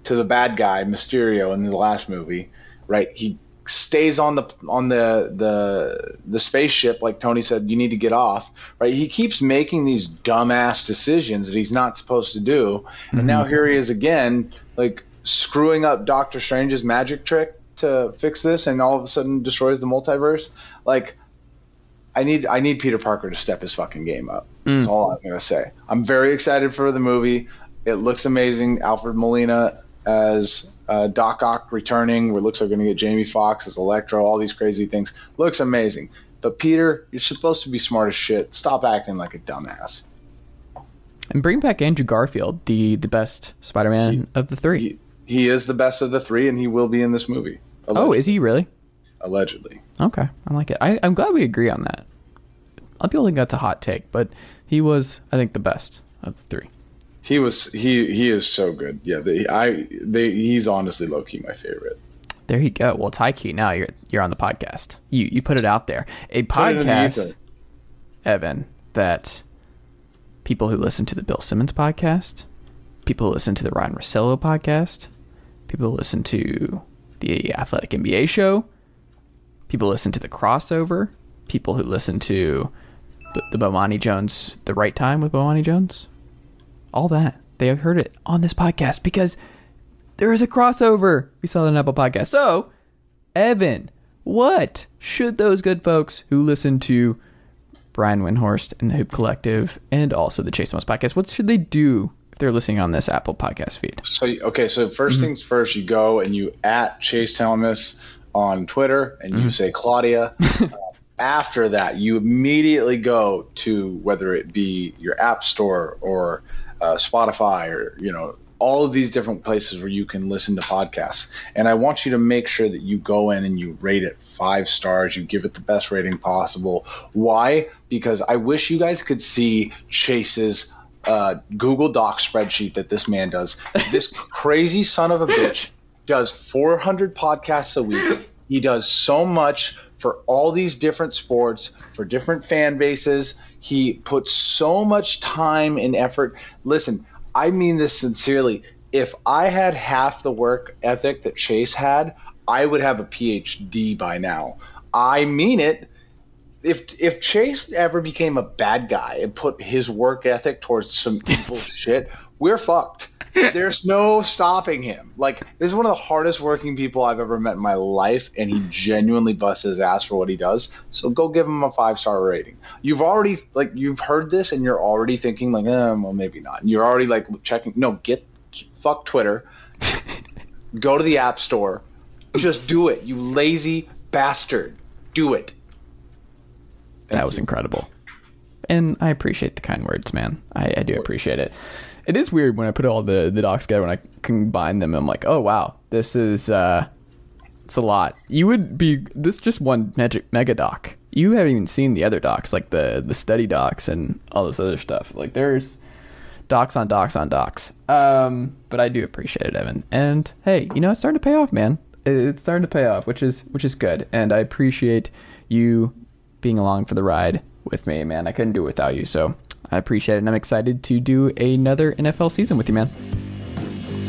to the bad guy Mysterio in the last movie, right? He stays on the on the the the spaceship like Tony said you need to get off right he keeps making these dumbass decisions that he's not supposed to do and now here he is again like screwing up Doctor Strange's magic trick to fix this and all of a sudden destroys the multiverse like I need I need Peter Parker to step his fucking game up that's all I'm gonna say I'm very excited for the movie it looks amazing Alfred Molina as uh, Doc Ock returning. It looks like we're going to get Jamie Foxx as Electro, all these crazy things. Looks amazing. But Peter, you're supposed to be smart as shit. Stop acting like a dumbass. And bring back Andrew Garfield, the the best Spider-Man of the three. He, he is the best of the three, and he will be in this movie. oh, is he really? Allegedly. Okay, I like it. I, I'm glad we agree on that. Of people think that's a hot take, but he was, I think, the best of the three. He was he he is so good. Yeah, they, I they he's honestly low key my favorite. There you go. Well, Taiki, now you're you're on the podcast. You you put it out there. A podcast. Evan, that people who listen to the Bill Simmons podcast, people who listen to the Ryan Russillo podcast, people who listen to the Athletic NBA show, people who listen to the crossover, people who listen to the, the Bomani Jones, the right time with Bomani Jones, all that they have heard it on this podcast because there is a crossover. We saw it on Apple Podcast. So, Evan, what should those good folks who listen to Brian Windhorst and the Hoop Collective and also the Chase Thomas podcast, what should they do if they're listening on this Apple Podcast feed? So okay, so 1st mm-hmm. things first, you go and you at Chase Thomas on Twitter, and you mm-hmm. say Claudia. After that, you immediately go to whether it be your App Store or uh, Spotify or you know all of these different places where you can listen to podcasts. And I want you to make sure that you go in and you rate it five stars. You give it the best rating possible. Why? Because I wish you guys could see Chase's uh, Google Doc spreadsheet that this man does. This crazy son of a bitch does 400 podcasts a week. He does so much for all these different sports, for different fan bases. He puts so much time and effort. Listen, I mean this sincerely. If I had half the work ethic that Chase had, I would have a PhD by now. I mean it if if Chase ever became a bad guy and put his work ethic towards some evil shit, we're fucked. There's no stopping him. Like this is one of the hardest working people I've ever met in my life, and he genuinely busts his ass for what he does. So go give him a five star rating. You've already like you've heard this, and you're already thinking like, eh, well, maybe not. You're already like checking. No, get fuck Twitter. go to the App Store. Just do it, you lazy bastard. Do it. that was incredible. And I appreciate the kind words, man. I, I do appreciate it. It is weird when I put all the, the docs together when I combine them. I'm like, oh wow, this is uh, it's a lot. You would be this just one magic mega doc. You haven't even seen the other docs, like the the study docs and all this other stuff. Like there's docs on docs on docs. Um, but I do appreciate it, Evan. And hey, you know it's starting to pay off, man. It's starting to pay off, which is which is good. And I appreciate you being along for the ride with me, man. I couldn't do it without you. So I appreciate it, and I'm excited to do another NFL season with you, man.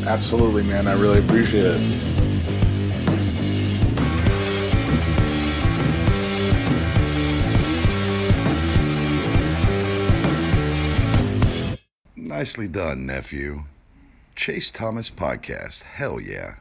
Absolutely, man. I really appreciate it. Nicely done, nephew. Chase Thomas Podcast. Hell yeah.